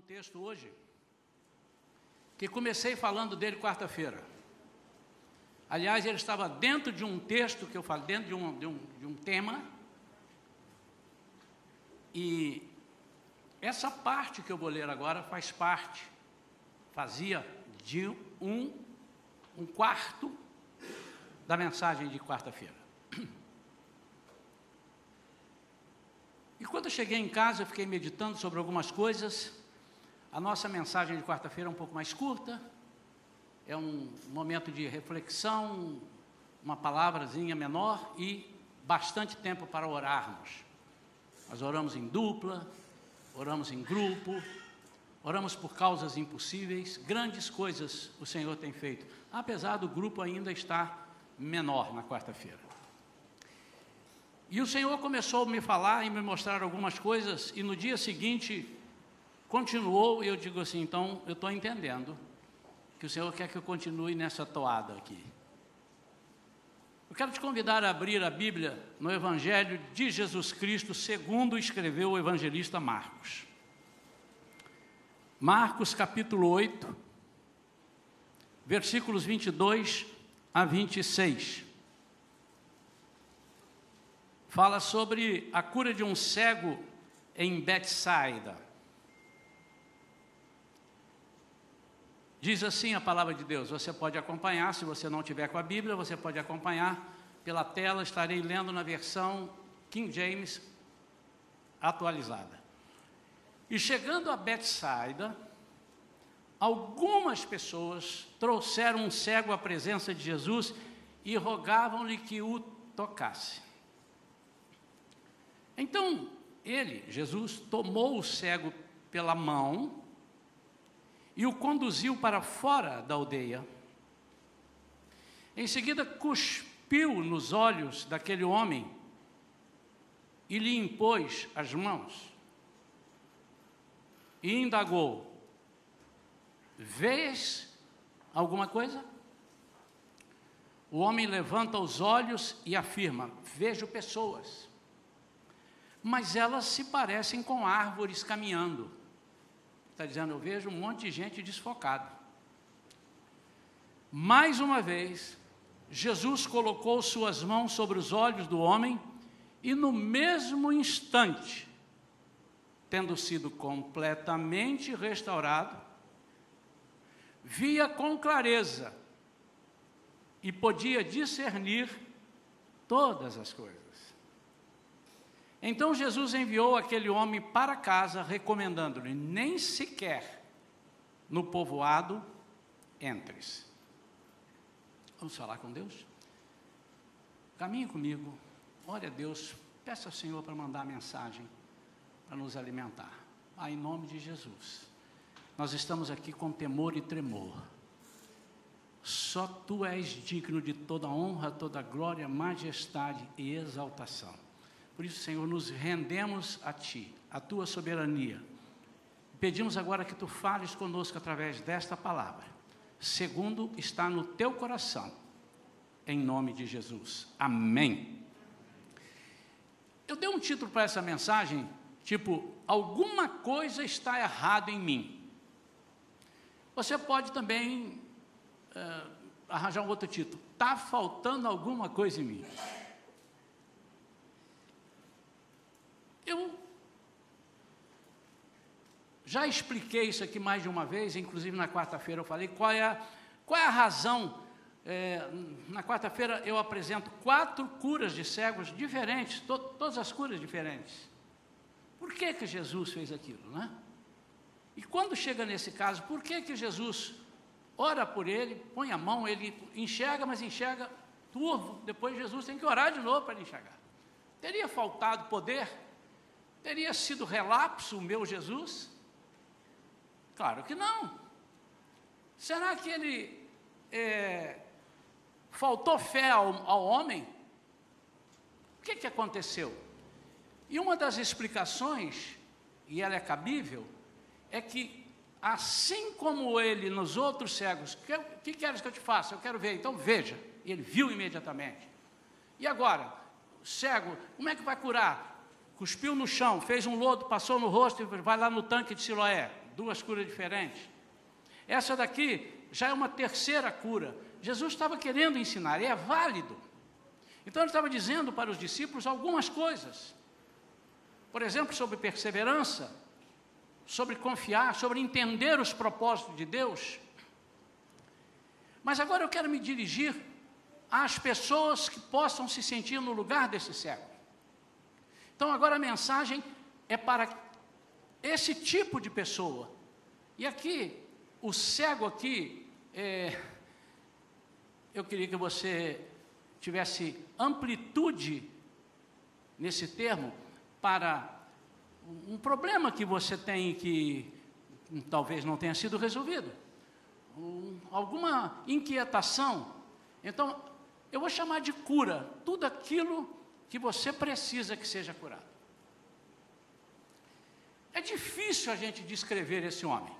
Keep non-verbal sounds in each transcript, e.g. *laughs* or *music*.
um texto hoje que comecei falando dele quarta-feira. Aliás, ele estava dentro de um texto que eu falo, dentro de um, de um, de um tema. E essa parte que eu vou ler agora faz parte, fazia de um, um quarto da mensagem de quarta-feira. E quando eu cheguei em casa, eu fiquei meditando sobre algumas coisas. A nossa mensagem de quarta-feira é um pouco mais curta, é um momento de reflexão, uma palavrazinha menor e bastante tempo para orarmos. Nós oramos em dupla, oramos em grupo, oramos por causas impossíveis, grandes coisas o Senhor tem feito, apesar do grupo ainda estar menor na quarta-feira. E o Senhor começou a me falar e me mostrar algumas coisas, e no dia seguinte continuou, e eu digo assim: então eu estou entendendo que o Senhor quer que eu continue nessa toada aqui. Eu quero te convidar a abrir a Bíblia no Evangelho de Jesus Cristo, segundo escreveu o evangelista Marcos. Marcos capítulo 8, versículos 22 a 26 fala sobre a cura de um cego em Betsaida. Diz assim a palavra de Deus, você pode acompanhar, se você não tiver com a Bíblia, você pode acompanhar pela tela, estarei lendo na versão King James atualizada. E chegando a Betsaida, algumas pessoas trouxeram um cego à presença de Jesus e rogavam-lhe que o tocasse. Então, ele, Jesus, tomou o cego pela mão e o conduziu para fora da aldeia. Em seguida, cuspiu nos olhos daquele homem e lhe impôs as mãos. E indagou: Vês alguma coisa? O homem levanta os olhos e afirma: Vejo pessoas mas elas se parecem com árvores caminhando. Está dizendo, eu vejo um monte de gente desfocada. Mais uma vez, Jesus colocou suas mãos sobre os olhos do homem e, no mesmo instante, tendo sido completamente restaurado, via com clareza e podia discernir todas as coisas. Então Jesus enviou aquele homem para casa, recomendando-lhe: nem sequer no povoado entres. Vamos falar com Deus? Caminhe comigo, ore a Deus, peça ao Senhor para mandar a mensagem para nos alimentar. Ah, em nome de Jesus. Nós estamos aqui com temor e tremor. Só tu és digno de toda honra, toda glória, majestade e exaltação. Por isso, Senhor, nos rendemos a Ti, a Tua soberania. Pedimos agora que Tu fales conosco através desta palavra, segundo está no Teu coração, em nome de Jesus. Amém. Eu dei um título para essa mensagem, tipo, alguma coisa está errada em mim. Você pode também uh, arranjar um outro título, está faltando alguma coisa em mim. Eu já expliquei isso aqui mais de uma vez, inclusive na quarta-feira eu falei qual é a, qual é a razão. É, na quarta-feira eu apresento quatro curas de cegos diferentes, to, todas as curas diferentes. Por que, que Jesus fez aquilo, né? E quando chega nesse caso, por que, que Jesus ora por ele, põe a mão, ele enxerga, mas enxerga turvo, depois Jesus tem que orar de novo para ele enxergar. Teria faltado poder Teria sido relapso o meu Jesus? Claro que não. Será que ele é, faltou fé ao, ao homem? O que, que aconteceu? E uma das explicações, e ela é cabível, é que assim como ele nos outros cegos, o que, que queres que eu te faça? Eu quero ver, então veja. Ele viu imediatamente. E agora, cego, como é que vai curar? Cuspiu no chão, fez um lodo, passou no rosto e vai lá no tanque de Siloé. duas curas diferentes. Essa daqui já é uma terceira cura. Jesus estava querendo ensinar, e é válido. Então ele estava dizendo para os discípulos algumas coisas. Por exemplo, sobre perseverança, sobre confiar, sobre entender os propósitos de Deus. Mas agora eu quero me dirigir às pessoas que possam se sentir no lugar desse cego. Então agora a mensagem é para esse tipo de pessoa. E aqui, o cego aqui, é, eu queria que você tivesse amplitude nesse termo para um problema que você tem que talvez não tenha sido resolvido, um, alguma inquietação. Então, eu vou chamar de cura tudo aquilo que você precisa que seja curado. É difícil a gente descrever esse homem.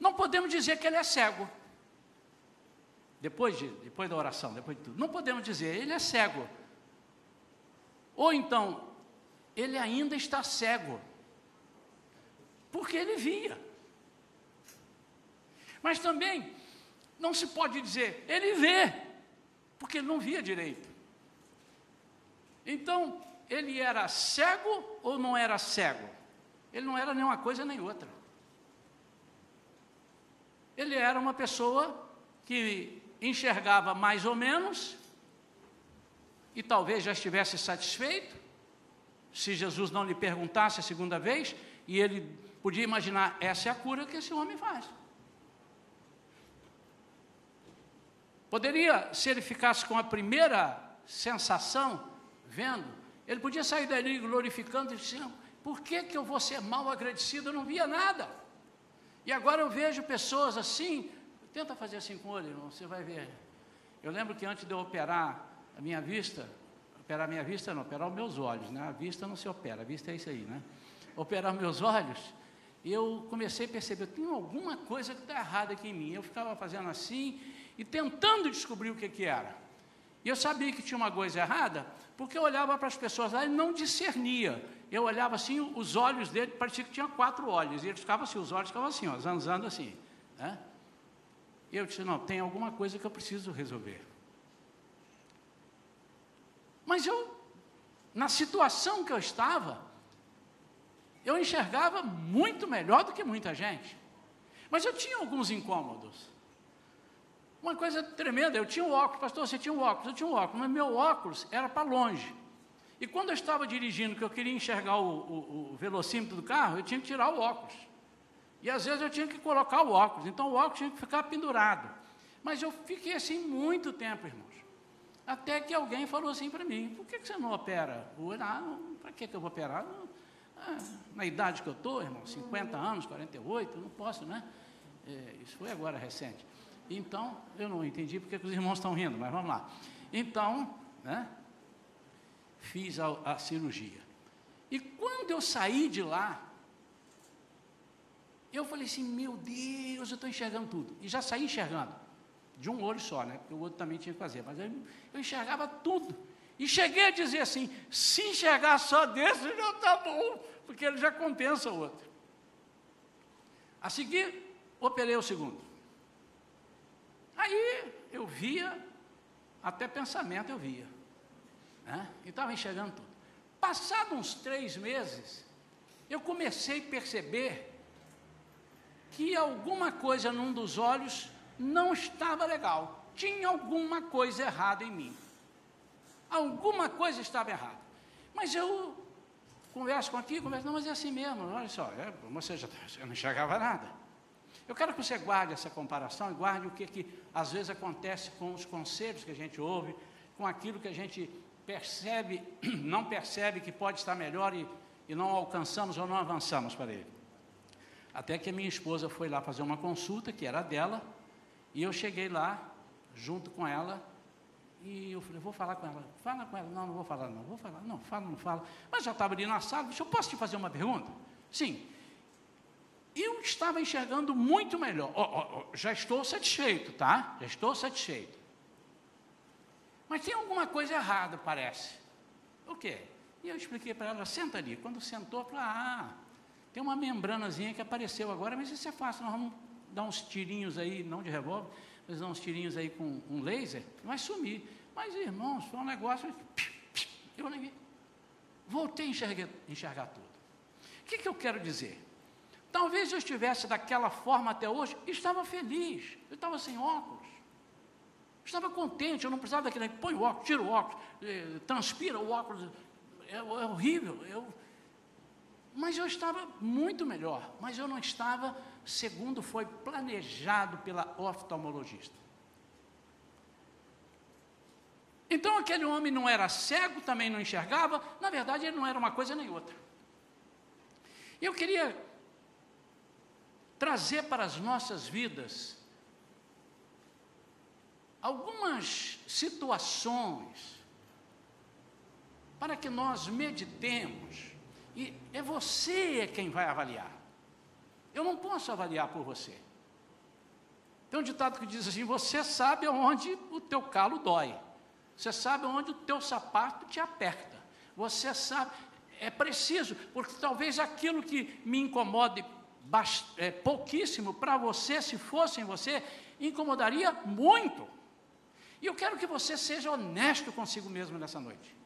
Não podemos dizer que ele é cego. Depois, de, depois da oração, depois de tudo. Não podemos dizer, ele é cego. Ou então, ele ainda está cego. Porque ele via. Mas também, não se pode dizer, ele vê. Porque ele não via direito. Então, ele era cego ou não era cego? Ele não era nenhuma coisa nem outra. Ele era uma pessoa que enxergava mais ou menos e talvez já estivesse satisfeito, se Jesus não lhe perguntasse a segunda vez, e ele podia imaginar: essa é a cura que esse homem faz. Poderia, se ele ficasse com a primeira sensação, vendo, ele podia sair dali glorificando e dizendo, por que, que eu vou ser mal agradecido? Eu não via nada. E agora eu vejo pessoas assim, tenta fazer assim com o olho, irmão, você vai ver. Eu lembro que antes de eu operar a minha vista, operar a minha vista não, operar os meus olhos, né? A vista não se opera, a vista é isso aí, né? Operar meus olhos, eu comecei a perceber, tem alguma coisa que está errada aqui em mim. Eu ficava fazendo assim e tentando descobrir o que, que era. E eu sabia que tinha uma coisa errada, porque eu olhava para as pessoas lá e não discernia. Eu olhava assim, os olhos dele, parecia que tinha quatro olhos, e eles ficavam assim, os olhos ficavam assim, ó, zanzando assim. Né? E eu disse, não, tem alguma coisa que eu preciso resolver. Mas eu, na situação que eu estava, eu enxergava muito melhor do que muita gente. Mas eu tinha alguns incômodos. Uma coisa tremenda, eu tinha um óculos, pastor, você tinha um óculos, eu tinha um óculos, mas meu óculos era para longe. E quando eu estava dirigindo, que eu queria enxergar o, o, o, velocímetro do carro, eu tinha que tirar o óculos. E às vezes eu tinha que colocar o óculos, então o óculos tinha que ficar pendurado. Mas eu fiquei assim muito tempo, irmãos. Até que alguém falou assim para mim, por que, que você não opera? Ah, para que, que eu vou operar? Ah, na idade que eu estou, irmão, 50 anos, 48, não posso, né? É, isso foi agora recente. Então, eu não entendi porque os irmãos estão rindo, mas vamos lá. Então, né, fiz a, a cirurgia. E quando eu saí de lá, eu falei assim: meu Deus, eu estou enxergando tudo. E já saí enxergando. De um olho só, né? Porque o outro também tinha que fazer. Mas eu, eu enxergava tudo. E cheguei a dizer assim: se enxergar só desse, já está bom, porque ele já compensa o outro. A seguir, operei o segundo. Aí eu via, até pensamento eu via. Né? E estava enxergando tudo. Passados uns três meses, eu comecei a perceber que alguma coisa num dos olhos não estava legal. Tinha alguma coisa errada em mim. Alguma coisa estava errada. Mas eu converso com aqui, converso, não, mas é assim mesmo, olha só, é, você já você não enxergava nada. Eu quero que você guarde essa comparação e guarde o que, que às vezes acontece com os conselhos que a gente ouve, com aquilo que a gente percebe, *clears throat* não percebe que pode estar melhor e, e não alcançamos ou não avançamos para ele. Até que a minha esposa foi lá fazer uma consulta, que era dela, e eu cheguei lá, junto com ela, e eu falei, vou falar com ela. Fala com ela. Não, não vou falar, não. Vou falar. Não, fala, não fala. Mas já estava ali na sala. Disse, eu posso te fazer uma pergunta? Sim eu estava enxergando muito melhor. Oh, oh, já estou satisfeito, tá? Já estou satisfeito. Mas tem alguma coisa errada, parece. O quê? E eu expliquei para ela, senta ali. Quando sentou, falei, ah, Tem uma membranazinha que apareceu agora, mas isso é fácil, nós vamos dar uns tirinhos aí, não de revólver, mas dar uns tirinhos aí com um laser, vai sumir. Mas, irmãos, foi um negócio. Eu nem. Voltei a enxergar, enxergar tudo. O que, que eu quero dizer? Talvez eu estivesse daquela forma até hoje, estava feliz, eu estava sem óculos. Estava contente, eu não precisava daquele, põe o óculos, tira o óculos, eh, transpira o óculos, é, é horrível. Eu, mas eu estava muito melhor, mas eu não estava segundo foi planejado pela oftalmologista. Então aquele homem não era cego, também não enxergava, na verdade ele não era uma coisa nem outra. Eu queria trazer para as nossas vidas algumas situações para que nós meditemos, e é você quem vai avaliar. Eu não posso avaliar por você. Tem um ditado que diz assim: você sabe onde o teu calo dói, você sabe onde o teu sapato te aperta, você sabe, é preciso, porque talvez aquilo que me incomode é, pouquíssimo para você, se fosse em você, incomodaria muito. E eu quero que você seja honesto consigo mesmo nessa noite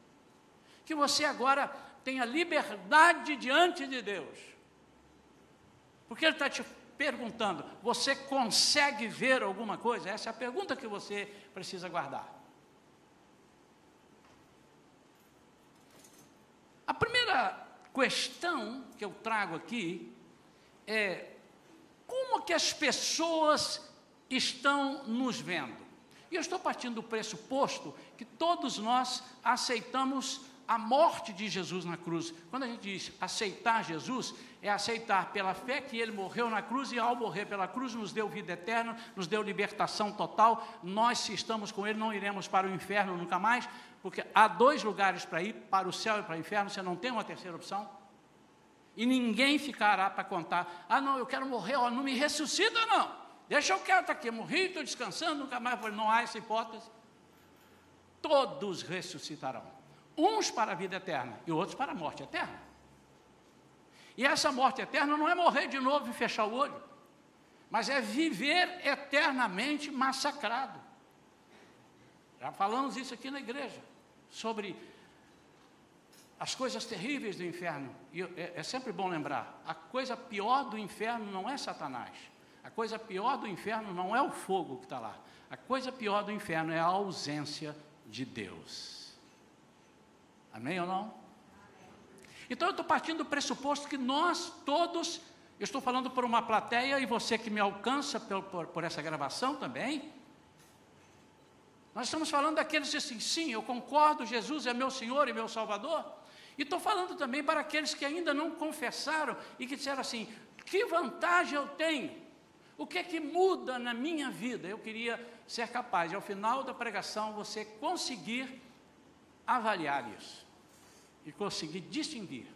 que você agora tenha liberdade diante de Deus. Porque Ele está te perguntando: você consegue ver alguma coisa? Essa é a pergunta que você precisa guardar. A primeira questão que eu trago aqui é como que as pessoas estão nos vendo. E eu estou partindo do pressuposto que todos nós aceitamos a morte de Jesus na cruz. Quando a gente diz aceitar Jesus, é aceitar pela fé que ele morreu na cruz e ao morrer pela cruz nos deu vida eterna, nos deu libertação total. Nós, se estamos com ele, não iremos para o inferno nunca mais, porque há dois lugares para ir, para o céu e para o inferno, você não tem uma terceira opção. E ninguém ficará para contar: ah, não, eu quero morrer, ó, não me ressuscita, não. Deixa eu quieto aqui, morri, estou descansando, nunca mais. Não há essa hipótese. Todos ressuscitarão uns para a vida eterna e outros para a morte eterna. E essa morte eterna não é morrer de novo e fechar o olho, mas é viver eternamente massacrado. Já falamos isso aqui na igreja, sobre as coisas terríveis do inferno. E é, é sempre bom lembrar: a coisa pior do inferno não é Satanás. A coisa pior do inferno não é o fogo que está lá. A coisa pior do inferno é a ausência de Deus. Amém ou não? Então eu estou partindo do pressuposto que nós todos, eu estou falando por uma plateia e você que me alcança por, por, por essa gravação também. Nós estamos falando daqueles que assim, sim, eu concordo, Jesus é meu Senhor e meu Salvador. E estou falando também para aqueles que ainda não confessaram e que disseram assim: que vantagem eu tenho? O que é que muda na minha vida? Eu queria ser capaz ao final da pregação, você conseguir avaliar isso e conseguir distinguir.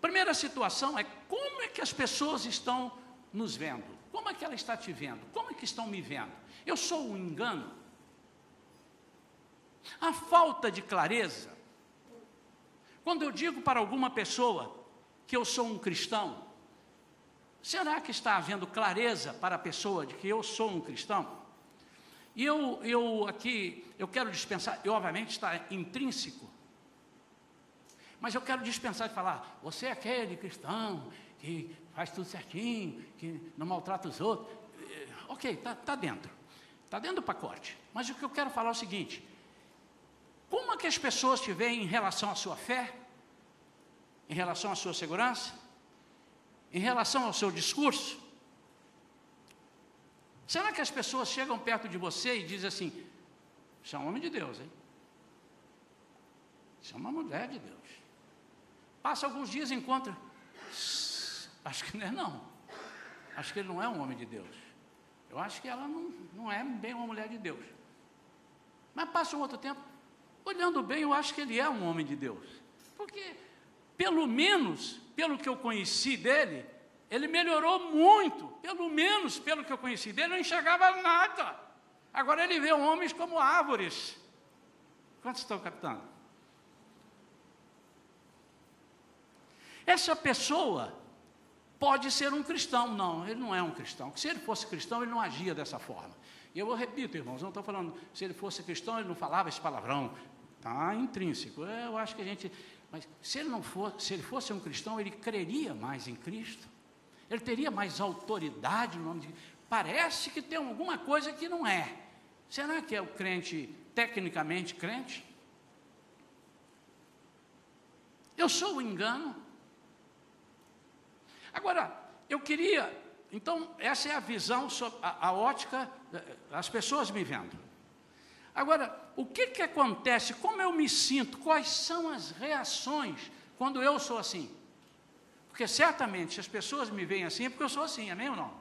Primeira situação é como é que as pessoas estão nos vendo? Como é que ela está te vendo? Como é que estão me vendo? Eu sou um engano? A falta de clareza. Quando eu digo para alguma pessoa que eu sou um cristão, será que está havendo clareza para a pessoa de que eu sou um cristão? E eu, eu aqui, eu quero dispensar, e obviamente está intrínseco mas eu quero dispensar de falar, você é aquele cristão que faz tudo certinho, que não maltrata os outros. Eh, ok, está tá dentro. Está dentro do pacote. Mas o que eu quero falar é o seguinte: como é que as pessoas te veem em relação à sua fé? Em relação à sua segurança? Em relação ao seu discurso? Será que as pessoas chegam perto de você e dizem assim: Você é um homem de Deus, hein? Você é uma mulher de Deus. Passa alguns dias e encontra. Acho que não é não. Acho que ele não é um homem de Deus. Eu acho que ela não, não é bem uma mulher de Deus. Mas passa um outro tempo. Olhando bem, eu acho que ele é um homem de Deus. Porque, pelo menos, pelo que eu conheci dele, ele melhorou muito. Pelo menos, pelo que eu conheci dele, eu não enxergava nada. Agora ele vê homens como árvores. Quantos estão captando? Essa pessoa pode ser um cristão. Não, ele não é um cristão. Se ele fosse cristão, ele não agia dessa forma. E eu repito, irmãos, não estou falando, se ele fosse cristão, ele não falava esse palavrão. Está intrínseco. É, eu acho que a gente. Mas se ele não fosse, se ele fosse um cristão, ele creria mais em Cristo. Ele teria mais autoridade no nome de Parece que tem alguma coisa que não é. Será que é o crente tecnicamente crente? Eu sou o engano? Agora, eu queria, então, essa é a visão, a, a ótica, as pessoas me vendo. Agora, o que, que acontece, como eu me sinto, quais são as reações quando eu sou assim? Porque certamente, se as pessoas me veem assim, é porque eu sou assim, amém ou não?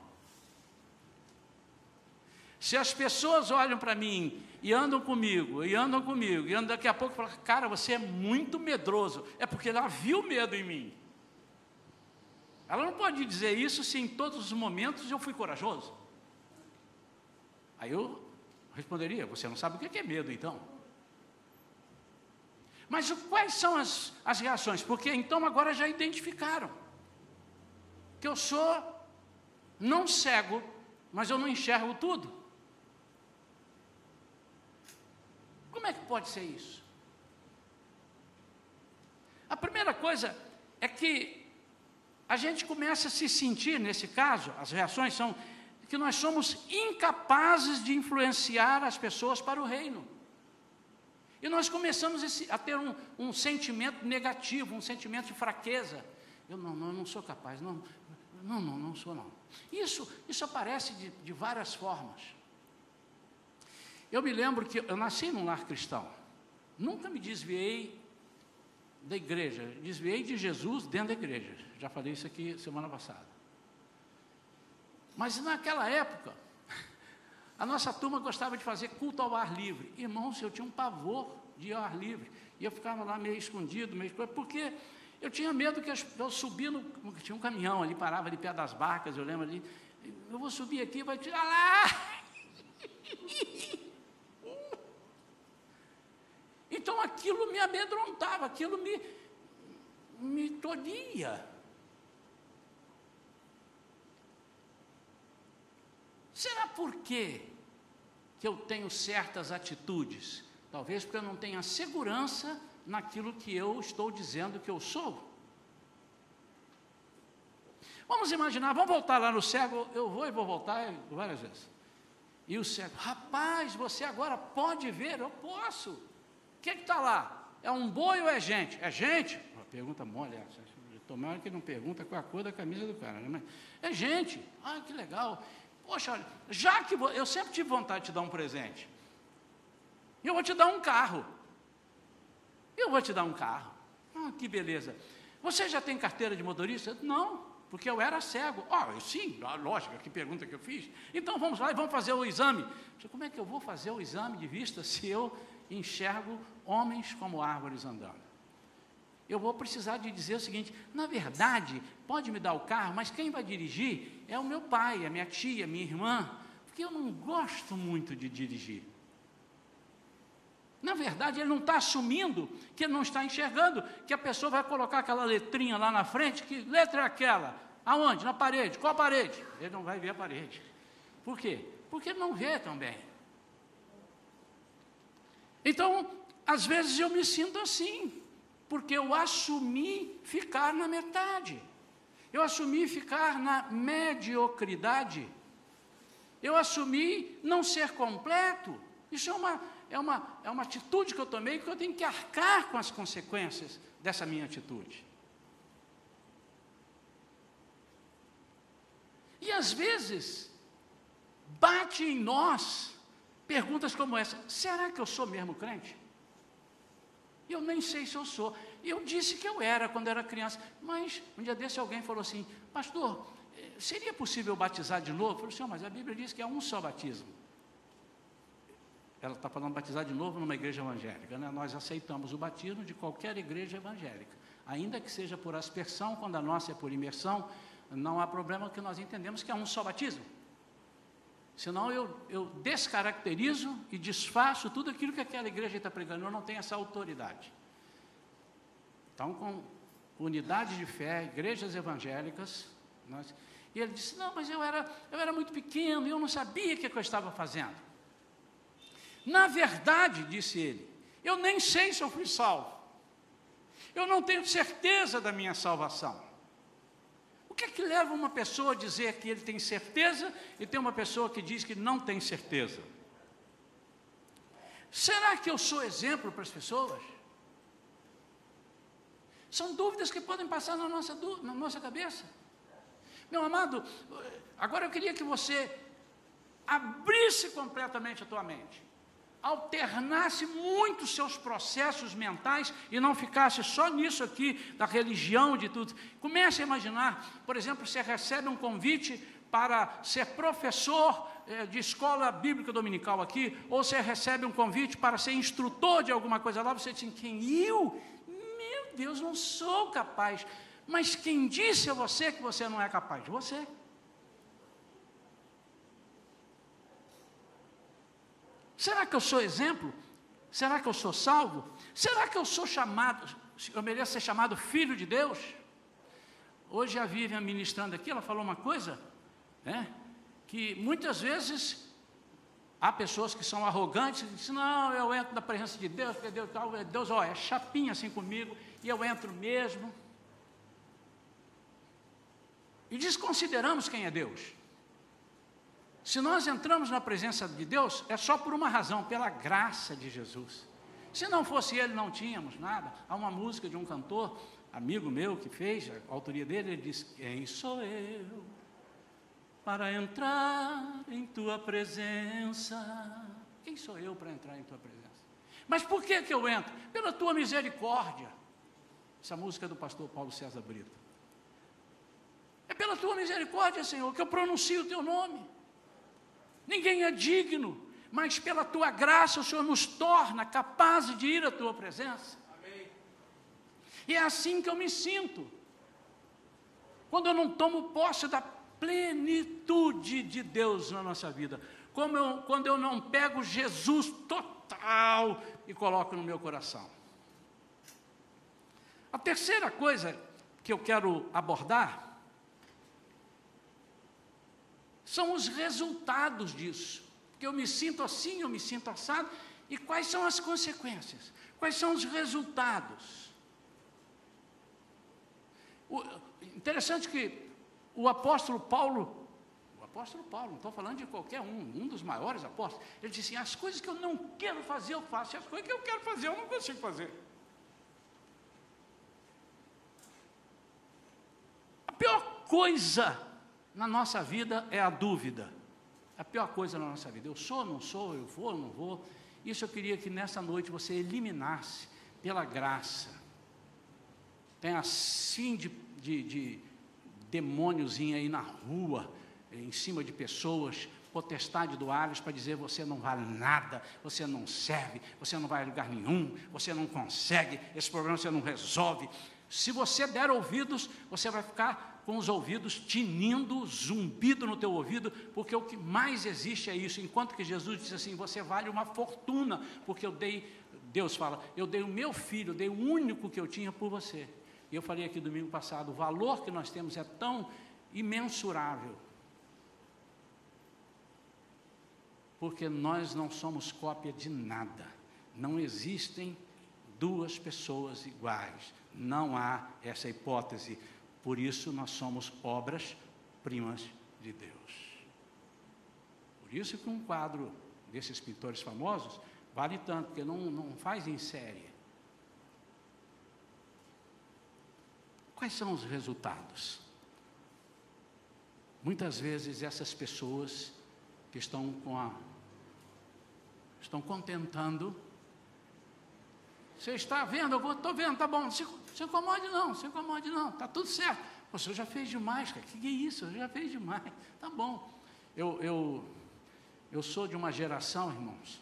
Se as pessoas olham para mim e andam comigo, e andam comigo, e andam daqui a pouco falam, cara, você é muito medroso, é porque ela viu medo em mim. Ela não pode dizer isso se em todos os momentos eu fui corajoso. Aí eu responderia, você não sabe o que é medo então. Mas quais são as, as reações? Porque então agora já identificaram que eu sou não cego, mas eu não enxergo tudo. Como é que pode ser isso? A primeira coisa é que a gente começa a se sentir, nesse caso, as reações são que nós somos incapazes de influenciar as pessoas para o reino. E nós começamos a ter um, um sentimento negativo, um sentimento de fraqueza. Eu não, não, não sou capaz, não, não, não, não sou não. Isso, isso aparece de, de várias formas. Eu me lembro que eu nasci num lar cristão. Nunca me desviei da igreja. Desviei de Jesus dentro da igreja. Já falei isso aqui semana passada. Mas naquela época, a nossa turma gostava de fazer culto ao ar livre. Irmãos, eu tinha um pavor de ir ao ar livre. E eu ficava lá meio escondido, meio escondido, porque eu tinha medo que eu subia no. Tinha um caminhão ali, parava ali perto das barcas, eu lembro ali. Eu vou subir aqui, vai tirar lá! *laughs* Então aquilo me amedrontava, aquilo me, me tolhia. Será por quê que eu tenho certas atitudes? Talvez porque eu não tenha segurança naquilo que eu estou dizendo que eu sou. Vamos imaginar, vamos voltar lá no cego, eu vou e vou voltar várias vezes. E o cego, rapaz, você agora pode ver? Eu posso que está lá? É um boi ou é gente? É gente? Uma pergunta mole essa. Tomara que não pergunta qual a cor da camisa do cara. Né? É gente. Ah, que legal. Poxa, já que eu sempre tive vontade de te dar um presente. Eu vou te dar um carro. Eu vou te dar um carro. Ah, que beleza. Você já tem carteira de motorista? Não, porque eu era cego. Ah, sim, lógico, que pergunta que eu fiz. Então vamos lá e vamos fazer o exame. Como é que eu vou fazer o exame de vista se eu enxergo homens como árvores andando. Eu vou precisar de dizer o seguinte: na verdade, pode me dar o carro, mas quem vai dirigir é o meu pai, a minha tia, a minha irmã, porque eu não gosto muito de dirigir. Na verdade, ele não está assumindo que ele não está enxergando, que a pessoa vai colocar aquela letrinha lá na frente, que letra é aquela? Aonde? Na parede. Qual parede? Ele não vai ver a parede. Por quê? Porque ele não vê também. Então, às vezes eu me sinto assim, porque eu assumi ficar na metade, eu assumi ficar na mediocridade, eu assumi não ser completo. Isso é uma, é uma, é uma atitude que eu tomei que eu tenho que arcar com as consequências dessa minha atitude. E às vezes, bate em nós perguntas como essa: será que eu sou mesmo crente? Eu nem sei se eu sou. Eu disse que eu era quando era criança, mas um dia desse alguém falou assim: Pastor, eh, seria possível batizar de novo? Eu falei assim: mas a Bíblia diz que é um só batismo. Ela está falando batizar de novo numa igreja evangélica. Né? Nós aceitamos o batismo de qualquer igreja evangélica, ainda que seja por aspersão, quando a nossa é por imersão, não há problema que nós entendemos que é um só batismo. Senão eu, eu descaracterizo e desfaço tudo aquilo que aquela igreja está pregando. Eu não tenho essa autoridade. Então, com unidade de fé, igrejas evangélicas. Nós, e ele disse: Não, mas eu era, eu era muito pequeno eu não sabia o que, que eu estava fazendo. Na verdade, disse ele, eu nem sei se eu fui salvo. Eu não tenho certeza da minha salvação. O que é que leva uma pessoa a dizer que ele tem certeza e tem uma pessoa que diz que não tem certeza? Será que eu sou exemplo para as pessoas? São dúvidas que podem passar na nossa, na nossa cabeça. Meu amado, agora eu queria que você abrisse completamente a tua mente alternasse muito seus processos mentais e não ficasse só nisso aqui, da religião, de tudo. Comece a imaginar, por exemplo, você recebe um convite para ser professor eh, de escola bíblica dominical aqui, ou você recebe um convite para ser instrutor de alguma coisa lá, você diz, quem eu? Meu Deus, não sou capaz. Mas quem disse a você que você não é capaz? Você. Será que eu sou exemplo? Será que eu sou salvo? Será que eu sou chamado, eu mereço ser chamado filho de Deus? Hoje a Vivian ministrando aqui, ela falou uma coisa, né? Que muitas vezes há pessoas que são arrogantes e dizem, não, eu entro na presença de Deus, porque Deus, Deus ó, é chapinha assim comigo, e eu entro mesmo. E desconsideramos quem é Deus. Se nós entramos na presença de Deus, é só por uma razão, pela graça de Jesus. Se não fosse Ele, não tínhamos nada. Há uma música de um cantor, amigo meu, que fez, a autoria dele, ele diz: Quem sou eu para entrar em tua presença? Quem sou eu para entrar em tua presença? Mas por que, que eu entro? Pela tua misericórdia. Essa música é do pastor Paulo César Brito. É pela tua misericórdia, Senhor, que eu pronuncio o teu nome. Ninguém é digno, mas pela tua graça o Senhor nos torna capazes de ir à tua presença. Amém. E é assim que eu me sinto. Quando eu não tomo posse da plenitude de Deus na nossa vida. Como eu, quando eu não pego Jesus total e coloco no meu coração. A terceira coisa que eu quero abordar são os resultados disso. Porque eu me sinto assim, eu me sinto assado, e quais são as consequências? Quais são os resultados? O, interessante que o apóstolo Paulo, o apóstolo Paulo, não estou falando de qualquer um, um dos maiores apóstolos, ele disse assim: as coisas que eu não quero fazer, eu faço, e as coisas que eu quero fazer, eu não consigo fazer. A pior coisa na nossa vida é a dúvida. A pior coisa na nossa vida. Eu sou, não sou, eu vou, não vou. Isso eu queria que nessa noite você eliminasse pela graça. Tem assim de, de, de demôniozinho aí na rua, em cima de pessoas, potestade do Ares para dizer você não vale nada, você não serve, você não vai a lugar nenhum, você não consegue, esse problema você não resolve. Se você der ouvidos, você vai ficar com os ouvidos tinindo, zumbido no teu ouvido, porque o que mais existe é isso. Enquanto que Jesus disse assim: Você vale uma fortuna, porque eu dei, Deus fala, eu dei o meu filho, eu dei o único que eu tinha por você. E eu falei aqui domingo passado: o valor que nós temos é tão imensurável. Porque nós não somos cópia de nada. Não existem duas pessoas iguais. Não há essa hipótese. Por isso nós somos obras-primas de Deus. Por isso que um quadro desses pintores famosos vale tanto, porque não, não faz em série. Quais são os resultados? Muitas vezes essas pessoas que estão com a estão contentando. Você está vendo? Eu estou vendo, tá bom. Se incomode não, se incomode não, está tudo certo. Senhor já fez demais, cara. Que, que é isso? Já fez demais. *laughs* Tá bom. Eu, eu, eu sou de uma geração, irmãos,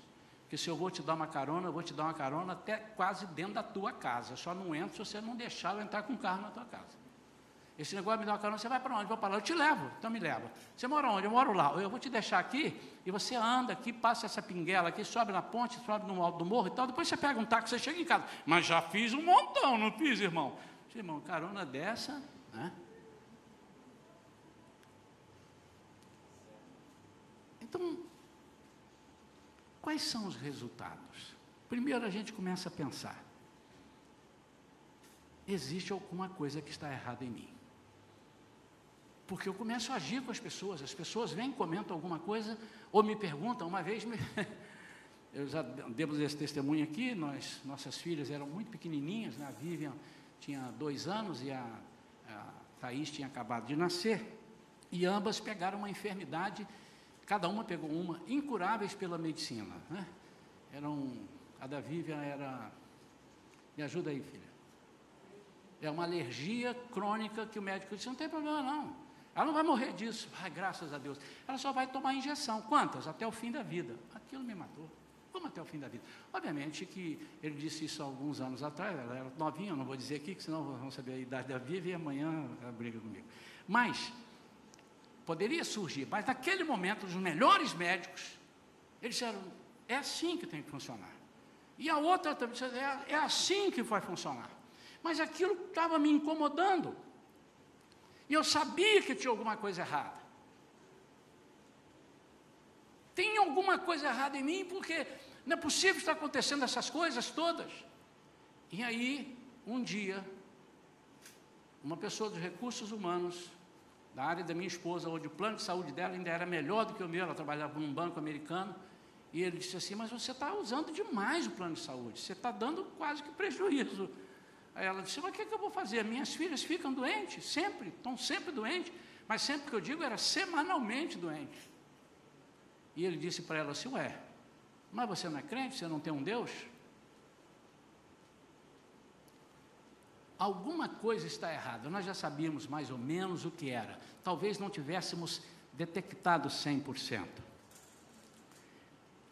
que se eu vou te dar uma carona, eu vou te dar uma carona até quase dentro da tua casa. Eu só não entro se você não deixar eu entrar com o carro na tua casa. Esse negócio me dar uma carona, você vai para onde? Vou para lá, eu te levo, então me leva. Você mora onde? Eu moro lá. Eu vou te deixar aqui e você anda aqui, passa essa pinguela aqui, sobe na ponte, sobe no alto do morro e tal. Depois você pega um táxi, você chega em casa. Mas já fiz um montão, não fiz, irmão? Irmão, carona dessa, né? Então, quais são os resultados? Primeiro a gente começa a pensar: existe alguma coisa que está errada em mim? Porque eu começo a agir com as pessoas, as pessoas vêm, comentam alguma coisa, ou me perguntam, uma vez me, *laughs* eu já demos esse testemunho aqui, nós, nossas filhas eram muito pequenininhas, né? a Vivian tinha dois anos e a, a Thaís tinha acabado de nascer, e ambas pegaram uma enfermidade, cada uma pegou uma, incuráveis pela medicina. Né? Eram, a da Vivian era, me ajuda aí filha, é uma alergia crônica que o médico disse, não tem problema não, ela não vai morrer disso, graças a Deus, ela só vai tomar injeção, quantas? Até o fim da vida, aquilo me matou. Como até o fim da vida? Obviamente que ele disse isso alguns anos atrás, ela era novinha, não vou dizer aqui, que senão vão saber a idade da Viva e amanhã ela briga comigo. Mas, poderia surgir, mas naquele momento, os melhores médicos, eles disseram, é assim que tem que funcionar. E a outra também disse, é, é assim que vai funcionar. Mas aquilo estava me incomodando. E eu sabia que tinha alguma coisa errada. Tem alguma coisa errada em mim, porque não é possível estar acontecendo essas coisas todas. E aí, um dia, uma pessoa dos recursos humanos, da área da minha esposa, onde o plano de saúde dela ainda era melhor do que o meu, ela trabalhava num banco americano, e ele disse assim: Mas você está usando demais o plano de saúde, você está dando quase que prejuízo. Aí ela disse: Mas o que, é que eu vou fazer? Minhas filhas ficam doentes, sempre, estão sempre doentes, mas sempre que eu digo era semanalmente doentes. E ele disse para ela assim: Ué, mas você não é crente? Você não tem um Deus? Alguma coisa está errada. Nós já sabíamos mais ou menos o que era. Talvez não tivéssemos detectado 100%.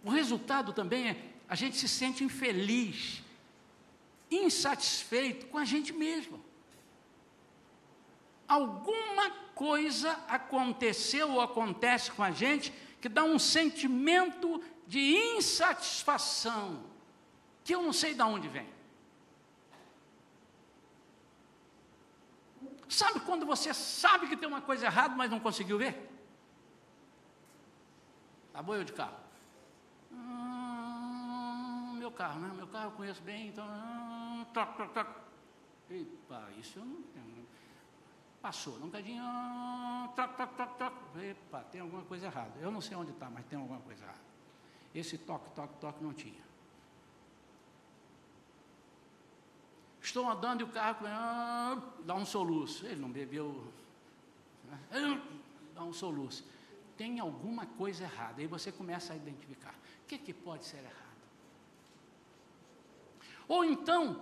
O resultado também é a gente se sente infeliz, insatisfeito com a gente mesmo. Alguma coisa aconteceu ou acontece com a gente que dá um sentimento de insatisfação, que eu não sei de onde vem. Sabe quando você sabe que tem uma coisa errada, mas não conseguiu ver? Tá bom eu de carro? Hum, meu carro, né? Meu carro eu conheço bem, então. Hum, toc, toc, toc. Epa, isso eu não tenho. Passou, um bocadinho, toc, toc, toc, toc. Epa, tem alguma coisa errada. Eu não sei onde está, mas tem alguma coisa errada. Esse toque, toque, toque não tinha. Estou andando e o carro ah, dá um soluço. Ele não bebeu. Dá um soluço. Tem alguma coisa errada. Aí você começa a identificar. O que, que pode ser errado? Ou então,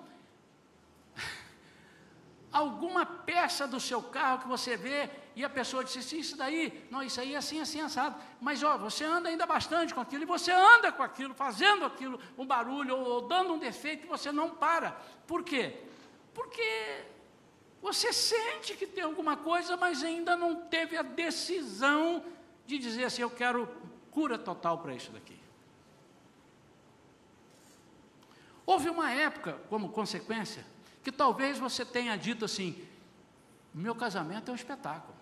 alguma peça do seu carro que você vê e a pessoa disse assim, isso daí, não, isso aí é assim, assim, assado. Mas, ó, você anda ainda bastante com aquilo, e você anda com aquilo, fazendo aquilo, um barulho, ou, ou dando um defeito, você não para. Por quê? Porque você sente que tem alguma coisa, mas ainda não teve a decisão de dizer assim, eu quero cura total para isso daqui. Houve uma época, como consequência, que talvez você tenha dito assim: meu casamento é um espetáculo.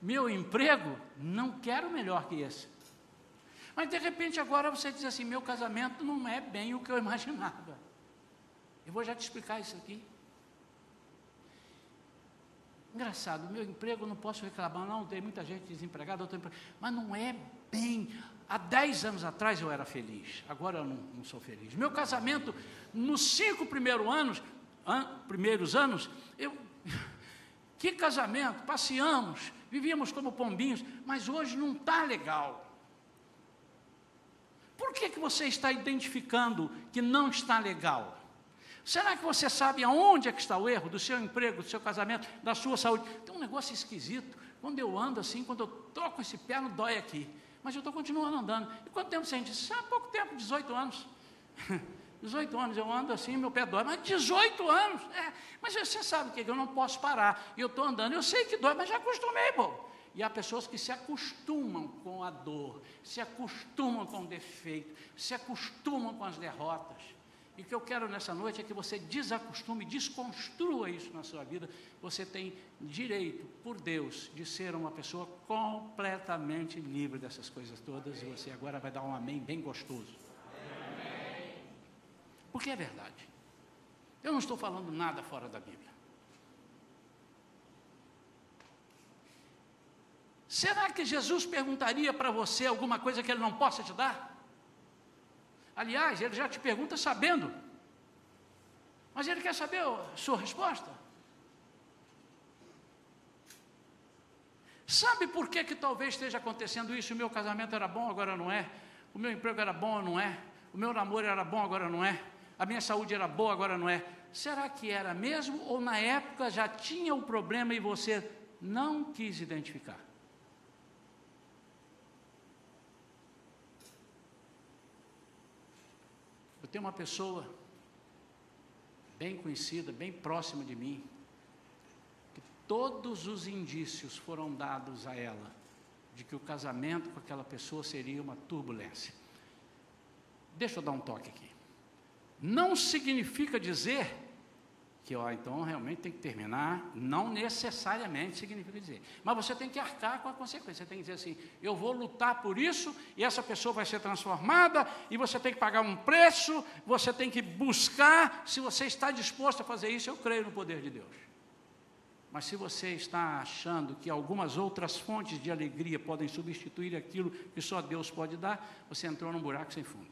Meu emprego, não quero melhor que esse. Mas de repente agora você diz assim: meu casamento não é bem o que eu *laughs* imaginava. Eu vou já te explicar isso aqui. Engraçado, meu emprego não posso reclamar, não, tem muita gente desempregada, mas não é bem. Há dez anos atrás eu era feliz, agora eu não, não sou feliz. Meu casamento, nos cinco primeiros anos, an, primeiros anos, eu. *laughs* Que casamento, passeamos, vivíamos como pombinhos, mas hoje não está legal. Por que, que você está identificando que não está legal? Será que você sabe aonde é que está o erro do seu emprego, do seu casamento, da sua saúde? Tem um negócio esquisito. Quando eu ando assim, quando eu troco esse pé, não dói aqui. Mas eu estou continuando andando. E quanto tempo você disse? Há pouco tempo, 18 anos. *laughs* 18 anos eu ando assim, meu pé dói, mas 18 anos, é, mas você sabe que eu não posso parar, eu estou andando, eu sei que dói, mas já acostumei, bom. E há pessoas que se acostumam com a dor, se acostumam com o defeito, se acostumam com as derrotas. E o que eu quero nessa noite é que você desacostume, desconstrua isso na sua vida. Você tem direito, por Deus, de ser uma pessoa completamente livre dessas coisas todas. E você agora vai dar um amém bem gostoso. Porque é verdade. Eu não estou falando nada fora da Bíblia. Será que Jesus perguntaria para você alguma coisa que ele não possa te dar? Aliás, ele já te pergunta sabendo. Mas ele quer saber a sua resposta. Sabe por que, que talvez esteja acontecendo isso? O meu casamento era bom, agora não é. O meu emprego era bom, não é. O meu namoro era bom, agora não é. A minha saúde era boa, agora não é. Será que era mesmo? Ou na época já tinha o problema e você não quis identificar? Tenho uma pessoa bem conhecida, bem próxima de mim, que todos os indícios foram dados a ela de que o casamento com aquela pessoa seria uma turbulência. Deixa eu dar um toque aqui. Não significa dizer que ó, então realmente tem que terminar, não necessariamente significa dizer. Mas você tem que arcar com a consequência. Você tem que dizer assim: eu vou lutar por isso, e essa pessoa vai ser transformada, e você tem que pagar um preço, você tem que buscar. Se você está disposto a fazer isso, eu creio no poder de Deus. Mas se você está achando que algumas outras fontes de alegria podem substituir aquilo que só Deus pode dar, você entrou num buraco sem fundo.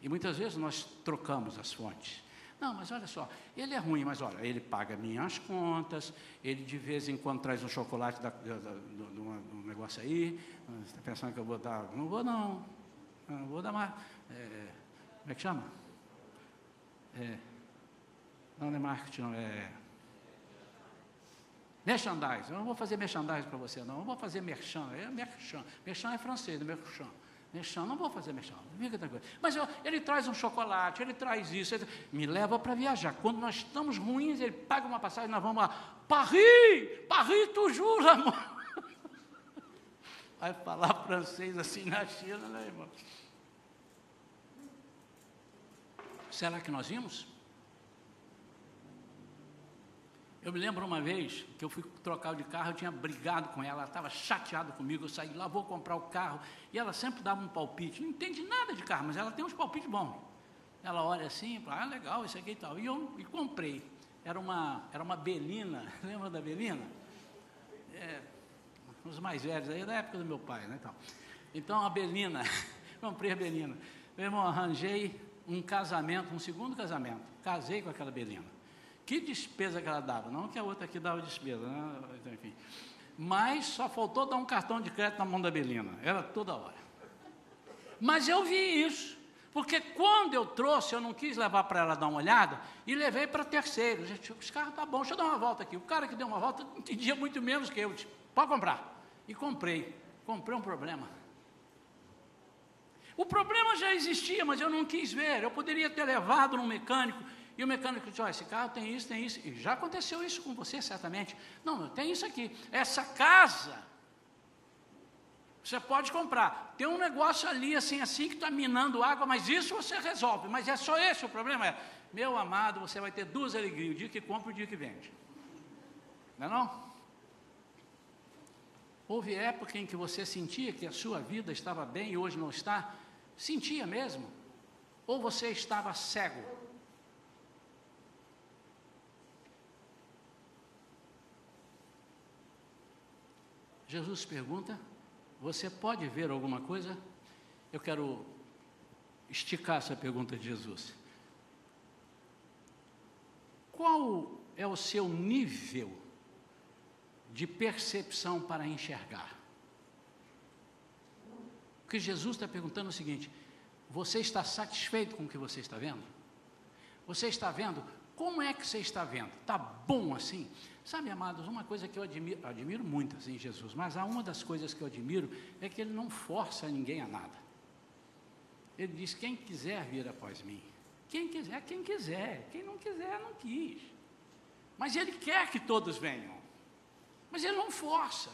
E muitas vezes nós trocamos as fontes. Não, mas olha só, ele é ruim, mas olha, ele paga minhas contas, ele de vez em quando traz um chocolate da, da, da, do, do, negócio aí, você está pensando que eu vou dar? Não vou não, não vou dar mais. É, como é que chama? É, não, não é marketing, não, é. Merchandise, eu não vou fazer merchandise para você, não, eu vou fazer merchan, é merchan, merchan é francês, merchan. Mexão, não vou fazer mexão, fica tranquilo. Mas eu, ele traz um chocolate, ele traz isso, ele, me leva para viajar. Quando nós estamos ruins, ele paga uma passagem, nós vamos lá, Paris, Paris toujours, amor. *laughs* Vai falar francês assim na China, né, irmão? Será que nós vimos? Eu me lembro uma vez que eu fui trocar de carro, eu tinha brigado com ela, ela estava chateada comigo, eu saí lá, vou comprar o carro, e ela sempre dava um palpite, não entende nada de carro, mas ela tem uns palpites bons. Ela olha assim, fala, ah, legal, isso aqui e tal. E eu e comprei. Era uma, era uma Belina, *laughs* lembra da Belina? É, os mais velhos aí, da época do meu pai, né? Então, então a Belina, *laughs* comprei a Belina. Meu irmão, arranjei um casamento, um segundo casamento. Casei com aquela Belina. Que despesa que ela dava? Não que a outra aqui dava despesa, né? Enfim. Mas só faltou dar um cartão de crédito na mão da Belina. Era toda hora. Mas eu vi isso. Porque quando eu trouxe, eu não quis levar para ela dar uma olhada e levei para terceiro. Gente, os carros tá bom, deixa eu dar uma volta aqui. O cara que deu uma volta *laughs* entendia muito menos que eu. Disse, pode comprar. E comprei. Comprei um problema. O problema já existia, mas eu não quis ver. Eu poderia ter levado num mecânico e o mecânico diz: oh, esse carro tem isso, tem isso. E já aconteceu isso com você, certamente. Não, tem isso aqui. Essa casa, você pode comprar. Tem um negócio ali, assim, assim, que está minando água, mas isso você resolve. Mas é só esse o problema? É, meu amado, você vai ter duas alegrias: o dia que compra e o dia que vende. Não é não? Houve época em que você sentia que a sua vida estava bem e hoje não está? Sentia mesmo? Ou você estava cego? Jesus pergunta: Você pode ver alguma coisa? Eu quero esticar essa pergunta de Jesus. Qual é o seu nível de percepção para enxergar? O que Jesus está perguntando é o seguinte: Você está satisfeito com o que você está vendo? Você está vendo? Como é que você está vendo? Está bom assim? Sabe, amados, uma coisa que eu admiro, admiro muito assim Jesus, mas há uma das coisas que eu admiro é que ele não força ninguém a nada. Ele diz: quem quiser vir após mim. Quem quiser, quem quiser. Quem não quiser, não quis. Mas ele quer que todos venham. Mas ele não força.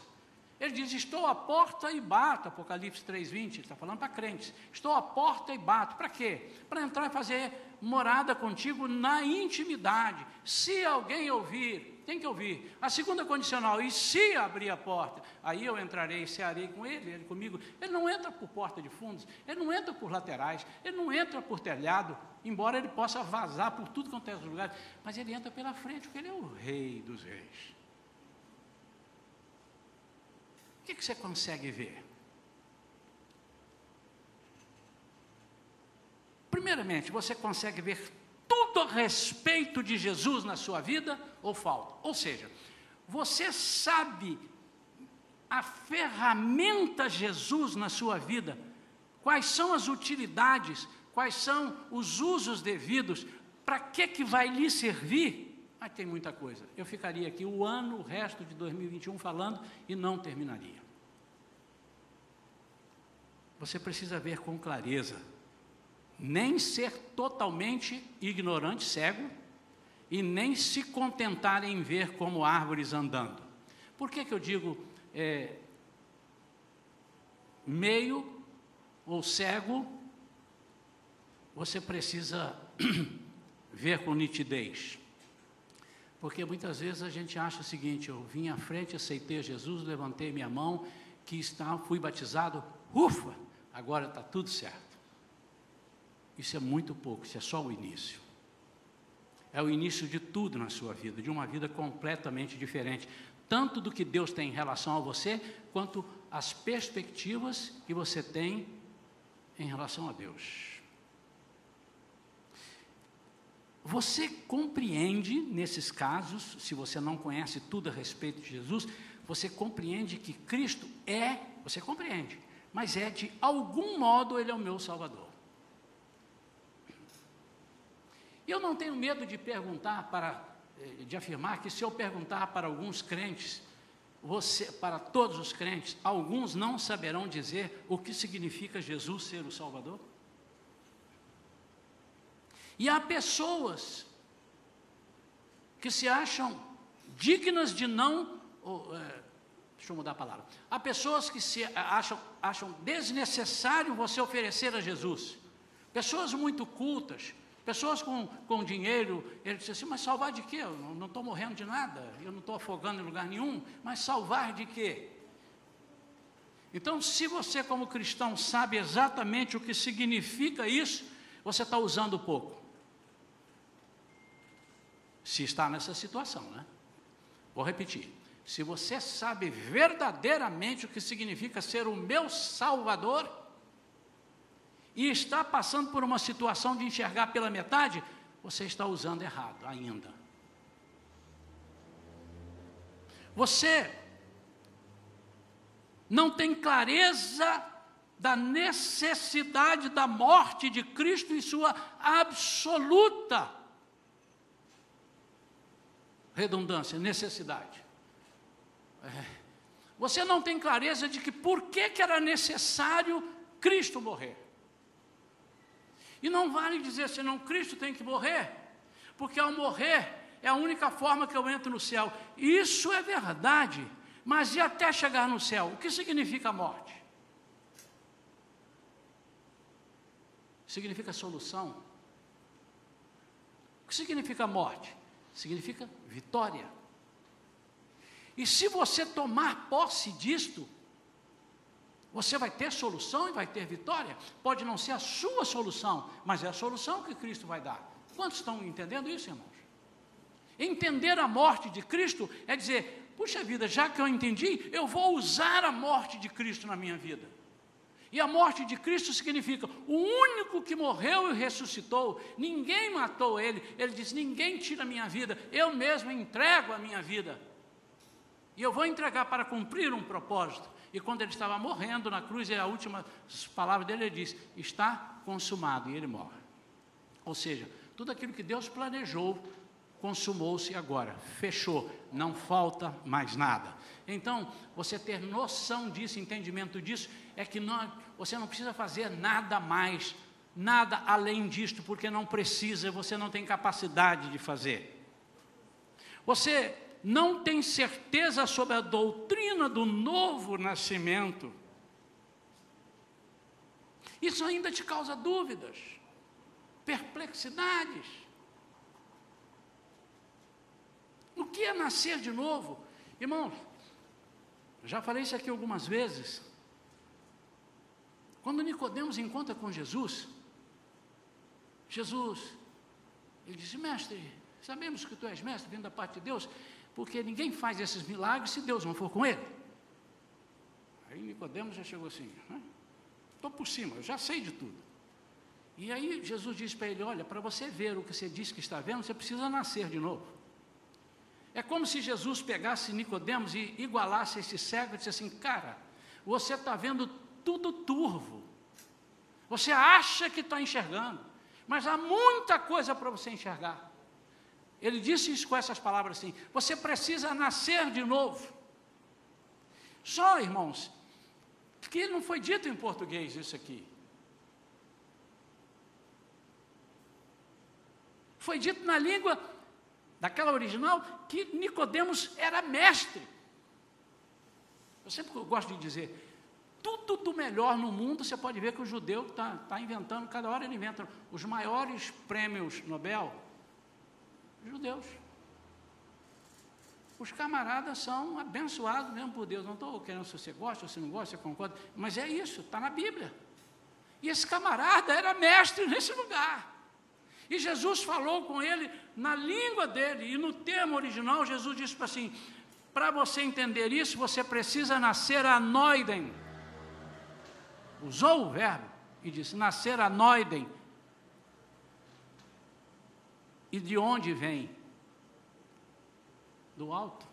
Ele diz: Estou à porta e bato, Apocalipse 3,20, ele está falando para crentes. Estou à porta e bato. Para quê? Para entrar e fazer morada contigo na intimidade. Se alguém ouvir, tem que ouvir. A segunda condicional, e se abrir a porta, aí eu entrarei e cearei com ele, ele comigo. Ele não entra por porta de fundos, ele não entra por laterais, ele não entra por telhado, embora ele possa vazar por tudo quanto é lugar, mas ele entra pela frente, porque ele é o rei dos reis. O que, que você consegue ver? Primeiramente, você consegue ver tudo a respeito de Jesus na sua vida ou falta? Ou seja, você sabe a ferramenta Jesus na sua vida, quais são as utilidades, quais são os usos devidos, para que que vai lhe servir? Mas tem muita coisa. Eu ficaria aqui o ano, o resto de 2021 falando e não terminaria. Você precisa ver com clareza. Nem ser totalmente ignorante, cego, e nem se contentar em ver como árvores andando. Por que, que eu digo é, meio ou cego? Você precisa *clears throat* ver com nitidez. Porque muitas vezes a gente acha o seguinte: eu vim à frente, aceitei Jesus, levantei minha mão, que está, fui batizado, ufa, agora está tudo certo. Isso é muito pouco, isso é só o início. É o início de tudo na sua vida, de uma vida completamente diferente, tanto do que Deus tem em relação a você, quanto as perspectivas que você tem em relação a Deus. Você compreende, nesses casos, se você não conhece tudo a respeito de Jesus, você compreende que Cristo é, você compreende, mas é de algum modo Ele é o meu Salvador. Eu não tenho medo de perguntar para, eh, de afirmar que se eu perguntar para alguns crentes, você, para todos os crentes, alguns não saberão dizer o que significa Jesus ser o Salvador. E há pessoas que se acham dignas de não. Ou, é, deixa eu mudar a palavra. Há pessoas que se acham, acham desnecessário você oferecer a Jesus. Pessoas muito cultas, pessoas com, com dinheiro, ele diz assim, mas salvar de quê? Eu não estou morrendo de nada, eu não estou afogando em lugar nenhum, mas salvar de quê? Então, se você, como cristão, sabe exatamente o que significa isso, você está usando pouco se está nessa situação, né? Vou repetir. Se você sabe verdadeiramente o que significa ser o meu Salvador e está passando por uma situação de enxergar pela metade, você está usando errado ainda. Você não tem clareza da necessidade da morte de Cristo em sua absoluta redundância, necessidade. É. Você não tem clareza de que por que, que era necessário Cristo morrer. E não vale dizer senão Cristo tem que morrer, porque ao morrer é a única forma que eu entro no céu. Isso é verdade, mas e até chegar no céu? O que significa morte? Significa solução. O que significa morte? Significa vitória. E se você tomar posse disto, você vai ter solução e vai ter vitória. Pode não ser a sua solução, mas é a solução que Cristo vai dar. Quantos estão entendendo isso, irmãos? Entender a morte de Cristo é dizer: puxa vida, já que eu entendi, eu vou usar a morte de Cristo na minha vida. E a morte de Cristo significa o único que morreu e ressuscitou, ninguém matou ele. Ele diz: ninguém tira a minha vida, eu mesmo entrego a minha vida. E eu vou entregar para cumprir um propósito. E quando ele estava morrendo na cruz, e a última palavra dele, ele diz: está consumado, e ele morre. Ou seja, tudo aquilo que Deus planejou consumou-se agora, fechou, não falta mais nada. Então, você ter noção disso, entendimento disso, é que você não precisa fazer nada mais, nada além disto, porque não precisa, você não tem capacidade de fazer. Você não tem certeza sobre a doutrina do novo nascimento, isso ainda te causa dúvidas, perplexidades. O que é nascer de novo? Irmãos, já falei isso aqui algumas vezes. Quando Nicodemos encontra com Jesus, Jesus, ele disse, mestre, sabemos que tu és mestre vindo da parte de Deus, porque ninguém faz esses milagres se Deus não for com ele. Aí Nicodemos já chegou assim, estou né? por cima, eu já sei de tudo. E aí Jesus disse para ele, olha, para você ver o que você disse que está vendo, você precisa nascer de novo. É como se Jesus pegasse Nicodemos e igualasse esse cego e disse assim, cara, você está vendo tudo turvo. Você acha que está enxergando, mas há muita coisa para você enxergar. Ele disse isso com essas palavras assim: você precisa nascer de novo. Só, irmãos, que não foi dito em português isso aqui. Foi dito na língua daquela original, que Nicodemos era mestre. Eu sempre gosto de dizer, tudo do melhor no mundo, você pode ver que o judeu está tá inventando, cada hora ele inventa. Os maiores prêmios Nobel, judeus. Os camaradas são abençoados mesmo por Deus. Não estou querendo se você gosta se não gosta, você concorda, mas é isso, está na Bíblia. E esse camarada era mestre nesse lugar. E Jesus falou com ele na língua dele, e no termo original, Jesus disse assim: para você entender isso, você precisa nascer a noiden. Usou o verbo e disse: nascer a. E de onde vem? Do alto.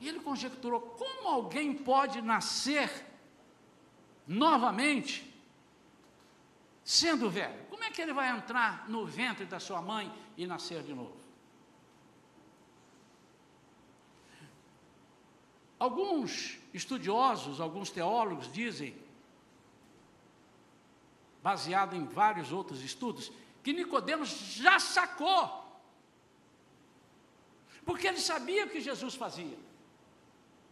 E ele conjecturou: como alguém pode nascer novamente? sendo velho, como é que ele vai entrar no ventre da sua mãe e nascer de novo? Alguns estudiosos, alguns teólogos dizem, baseado em vários outros estudos, que Nicodemos já sacou. Porque ele sabia o que Jesus fazia.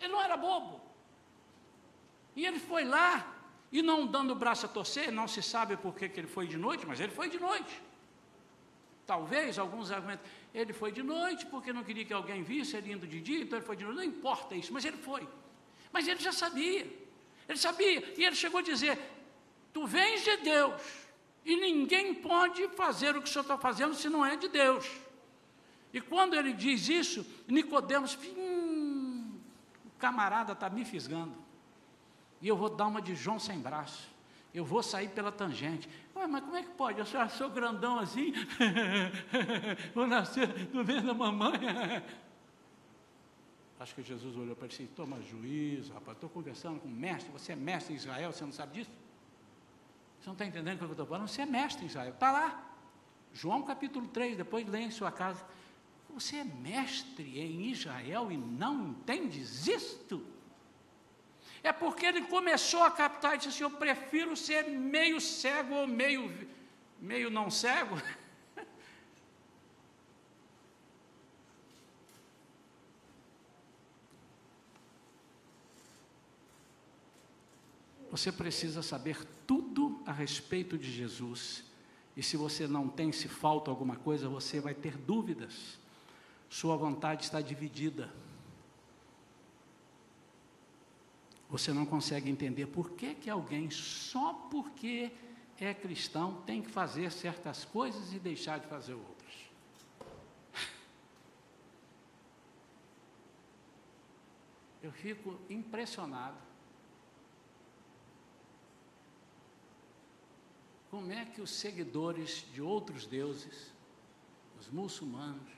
Ele não era bobo. E ele foi lá e não dando o braço a torcer, não se sabe por que, que ele foi de noite, mas ele foi de noite. Talvez alguns argumentos, ele foi de noite porque não queria que alguém visse ele indo de dia, então ele foi de noite, não importa isso, mas ele foi. Mas ele já sabia, ele sabia, e ele chegou a dizer: Tu vens de Deus, e ninguém pode fazer o que o senhor está fazendo se não é de Deus. E quando ele diz isso, Nicodemos, hum, o camarada está me fisgando e eu vou dar uma de João sem braço. Eu vou sair pela tangente. Ué, mas como é que pode? Eu sou, eu sou grandão assim, *laughs* vou nascer no ventre da mamãe. *laughs* Acho que Jesus olhou para ele e disse: Toma juízo, rapaz. Estou conversando com o mestre. Você é mestre em Israel, você não sabe disso? Você não está entendendo o que eu estou falando? Você é mestre em Israel. Está lá. João capítulo 3, depois lê em sua casa. Você é mestre em Israel e não entendes isto? É porque ele começou a captar e disse assim: Eu prefiro ser meio cego ou meio, meio não cego. *laughs* Você precisa saber tudo a respeito de Jesus. E se você não tem, se falta alguma coisa, você vai ter dúvidas. Sua vontade está dividida. Você não consegue entender por que, que alguém, só porque é cristão, tem que fazer certas coisas e deixar de fazer outras. *laughs* Eu fico impressionado. Como é que os seguidores de outros deuses, os muçulmanos,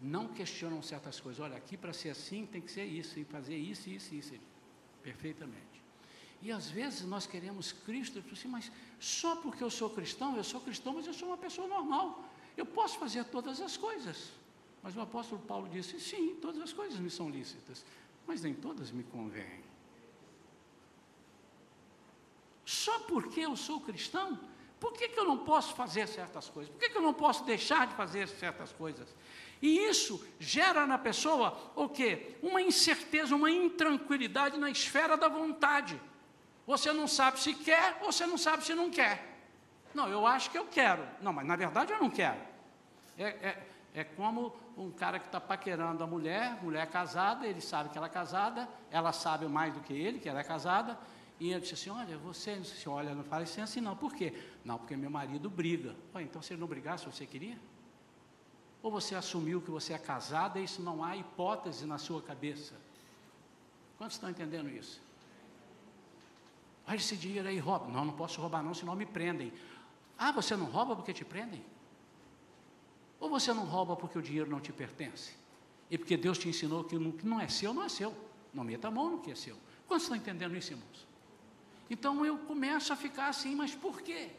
não questionam certas coisas? Olha, aqui para ser assim tem que ser isso, e fazer isso, isso, isso. Perfeitamente. E às vezes nós queremos Cristo, assim, mas só porque eu sou cristão, eu sou cristão, mas eu sou uma pessoa normal. Eu posso fazer todas as coisas. Mas o apóstolo Paulo disse: sim, todas as coisas me são lícitas, mas nem todas me convêm. Só porque eu sou cristão, Por que, que eu não posso fazer certas coisas? Por que, que eu não posso deixar de fazer certas coisas? E isso gera na pessoa o quê? Uma incerteza, uma intranquilidade na esfera da vontade. Você não sabe se quer você não sabe se não quer. Não, eu acho que eu quero. Não, mas na verdade eu não quero. É, é, é como um cara que está paquerando a mulher, mulher casada, ele sabe que ela é casada, ela sabe mais do que ele, que ela é casada, e ele disse assim: Olha, você, disse, olha, não fala assim, assim, não, por quê? Não, porque meu marido briga. Ué, então se ele não brigasse, você queria? Ou você assumiu que você é casada e isso não há hipótese na sua cabeça? Quantos estão entendendo isso? Olha esse dinheiro aí, rouba. Não, não posso roubar, não, senão me prendem. Ah, você não rouba porque te prendem? Ou você não rouba porque o dinheiro não te pertence? E porque Deus te ensinou que o que não é seu, não é seu. Não meta a mão no que é seu. Quantos estão entendendo isso, irmãos? Então eu começo a ficar assim, mas por quê?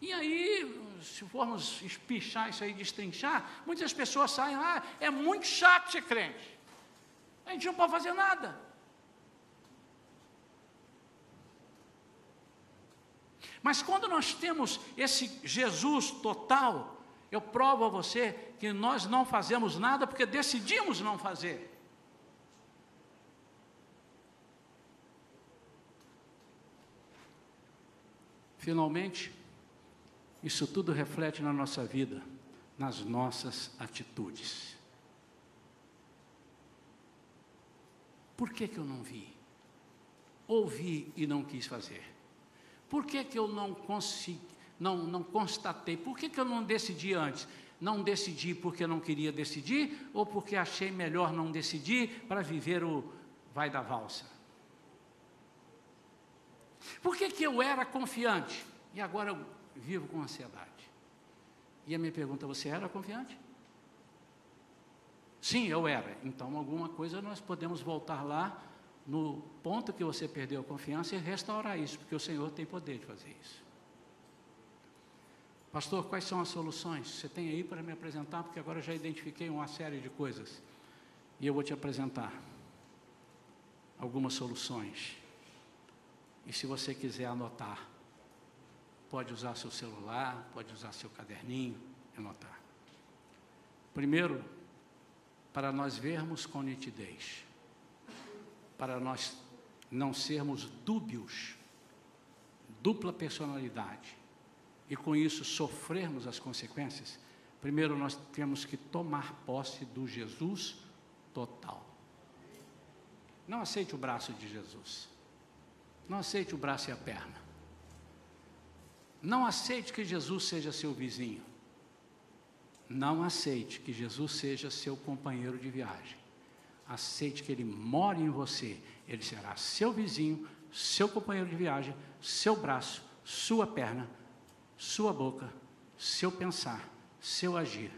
E aí, se formos espichar isso aí, destrinchar, muitas pessoas saem, ah, é muito chato ser crente. A gente não pode fazer nada. Mas quando nós temos esse Jesus total, eu provo a você que nós não fazemos nada porque decidimos não fazer. Finalmente, isso tudo reflete na nossa vida, nas nossas atitudes. Por que, que eu não vi? Ouvi e não quis fazer. Por que, que eu não consegui, não, não constatei? Por que, que eu não decidi antes? Não decidi porque não queria decidir ou porque achei melhor não decidir para viver o vai da valsa? Por que, que eu era confiante e agora eu vivo com ansiedade? E a minha pergunta: você era confiante? Sim, eu era. Então, alguma coisa nós podemos voltar lá no ponto que você perdeu a confiança e restaurar isso, porque o Senhor tem poder de fazer isso. Pastor, quais são as soluções? Você tem aí para me apresentar? Porque agora já identifiquei uma série de coisas. E eu vou te apresentar algumas soluções. E se você quiser anotar, pode usar seu celular, pode usar seu caderninho e anotar. Primeiro, para nós vermos com nitidez, para nós não sermos dúbios, dupla personalidade, e com isso sofrermos as consequências, primeiro nós temos que tomar posse do Jesus total. Não aceite o braço de Jesus. Não aceite o braço e a perna. Não aceite que Jesus seja seu vizinho. Não aceite que Jesus seja seu companheiro de viagem. Aceite que Ele more em você. Ele será seu vizinho, seu companheiro de viagem, seu braço, sua perna, sua boca, seu pensar, seu agir.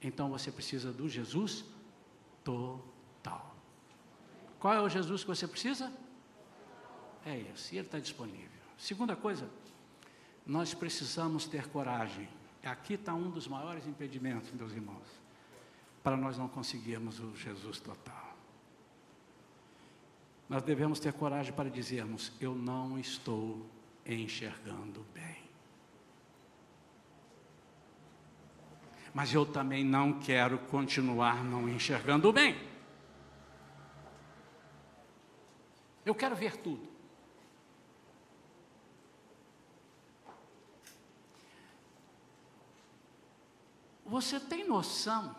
Então você precisa do Jesus total. Qual é o Jesus que você precisa? É esse, ele está disponível. Segunda coisa, nós precisamos ter coragem. Aqui está um dos maiores impedimentos, meus irmãos, para nós não conseguirmos o Jesus total. Nós devemos ter coragem para dizermos: Eu não estou enxergando bem. mas eu também não quero continuar não enxergando bem. Eu quero ver tudo. Você tem noção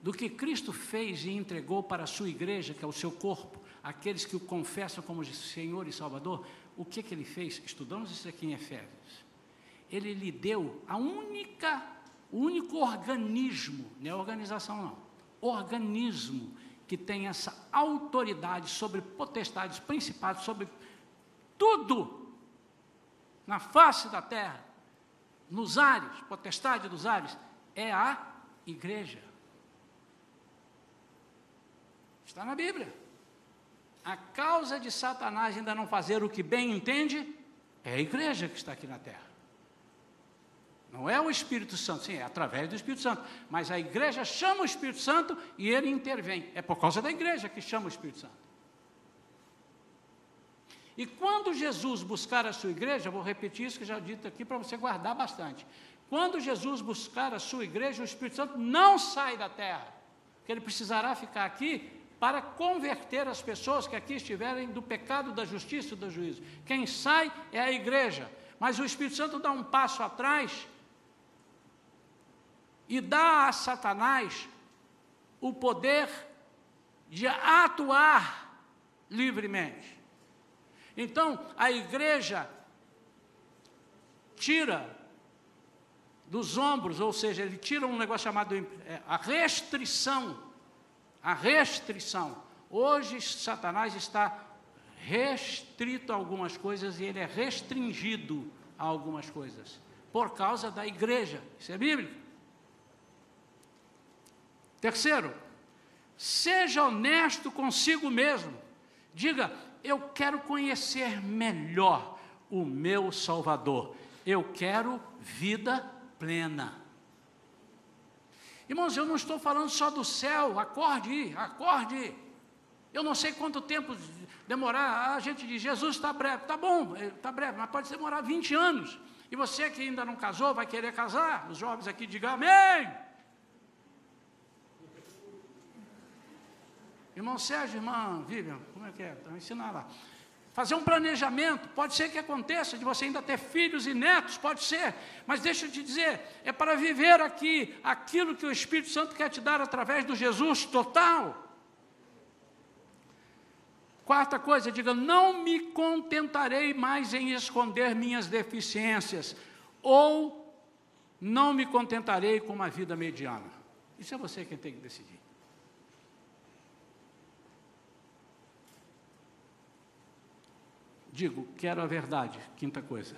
do que Cristo fez e entregou para a sua igreja, que é o seu corpo, aqueles que o confessam como Senhor e Salvador? O que, que ele fez? Estudamos isso aqui em Efésios ele lhe deu a única, o único organismo, não é organização não, organismo que tem essa autoridade sobre potestades, principados, sobre tudo na face da terra, nos ares, potestade dos ares, é a igreja. Está na Bíblia. A causa de Satanás ainda não fazer o que bem entende é a igreja que está aqui na terra. Não é o Espírito Santo, sim, é através do Espírito Santo. Mas a igreja chama o Espírito Santo e ele intervém. É por causa da igreja que chama o Espírito Santo. E quando Jesus buscar a sua igreja, vou repetir isso que já dito aqui para você guardar bastante. Quando Jesus buscar a sua igreja, o Espírito Santo não sai da terra, porque ele precisará ficar aqui para converter as pessoas que aqui estiverem do pecado, da justiça e do juízo. Quem sai é a igreja, mas o Espírito Santo dá um passo atrás e dá a Satanás o poder de atuar livremente. Então, a igreja tira dos ombros, ou seja, ele tira um negócio chamado é, a restrição. A restrição. Hoje, Satanás está restrito a algumas coisas e ele é restringido a algumas coisas, por causa da igreja. Isso é bíblico. Terceiro, seja honesto consigo mesmo. Diga, eu quero conhecer melhor o meu Salvador. Eu quero vida plena. Irmãos, eu não estou falando só do céu, acorde, acorde. Eu não sei quanto tempo demorar. A gente diz, Jesus está breve. Está bom, está eh, breve, mas pode demorar 20 anos. E você que ainda não casou, vai querer casar? Os jovens aqui digam amém. Irmão Sérgio, irmã Vivian, como é que é? Então, ensinar lá. Fazer um planejamento, pode ser que aconteça, de você ainda ter filhos e netos, pode ser, mas deixa eu te dizer, é para viver aqui aquilo que o Espírito Santo quer te dar através do Jesus total. Quarta coisa, diga: não me contentarei mais em esconder minhas deficiências, ou não me contentarei com uma vida mediana. Isso é você quem tem que decidir. Digo, quero a verdade. Quinta coisa,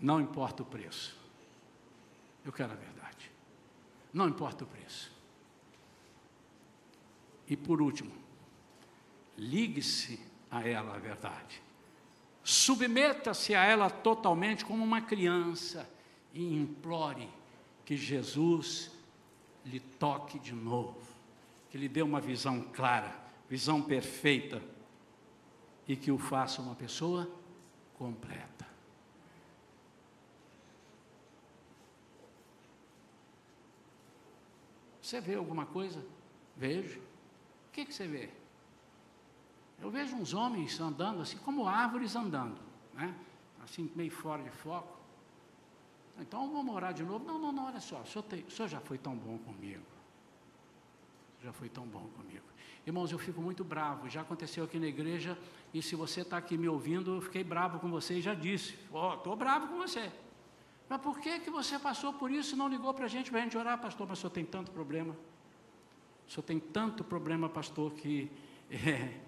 não importa o preço. Eu quero a verdade. Não importa o preço. E por último, ligue-se a ela a verdade. Submeta-se a ela totalmente como uma criança e implore que Jesus lhe toque de novo, que lhe dê uma visão clara, visão perfeita e que o faça uma pessoa completa. Você vê alguma coisa? Vejo. O que, que você vê? Eu vejo uns homens andando assim, como árvores andando, né? assim, meio fora de foco. Então vamos orar de novo. Não, não, não, olha só, o senhor, tem, o senhor já foi tão bom comigo. Já foi tão bom comigo. Irmãos, eu fico muito bravo. Já aconteceu aqui na igreja, e se você está aqui me ouvindo, eu fiquei bravo com você e já disse: Ó, oh, estou bravo com você. Mas por que, que você passou por isso e não ligou para a gente, para a gente orar, pastor? Mas o senhor tem tanto problema. O senhor tem tanto problema, pastor, que. *laughs* É.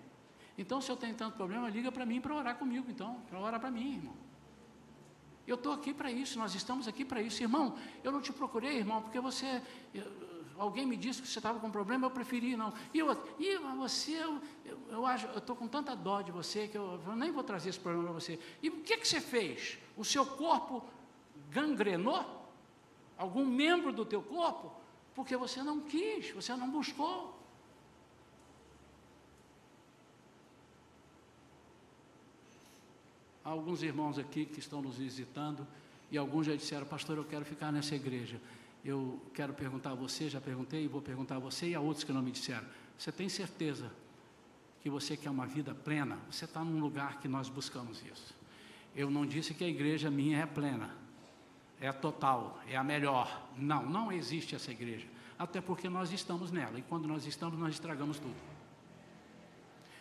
Então, se eu tenho tanto problema, liga para mim para orar comigo, então, para orar para mim, irmão. Eu estou aqui para isso, nós estamos aqui para isso. Irmão, eu não te procurei, irmão, porque você alguém me disse que você estava com problema, eu preferi não. E, eu, e você, eu, eu, eu acho, eu estou com tanta dó de você que eu, eu nem vou trazer esse problema para você. E o que, que você fez? O seu corpo gangrenou? Algum membro do teu corpo? Porque você não quis, você não buscou. Há alguns irmãos aqui que estão nos visitando e alguns já disseram, pastor, eu quero ficar nessa igreja eu quero perguntar a você, já perguntei, vou perguntar a você e a outros que não me disseram. Você tem certeza que você quer uma vida plena? Você está num lugar que nós buscamos isso. Eu não disse que a igreja minha é plena, é total, é a melhor. Não, não existe essa igreja. Até porque nós estamos nela, e quando nós estamos, nós estragamos tudo.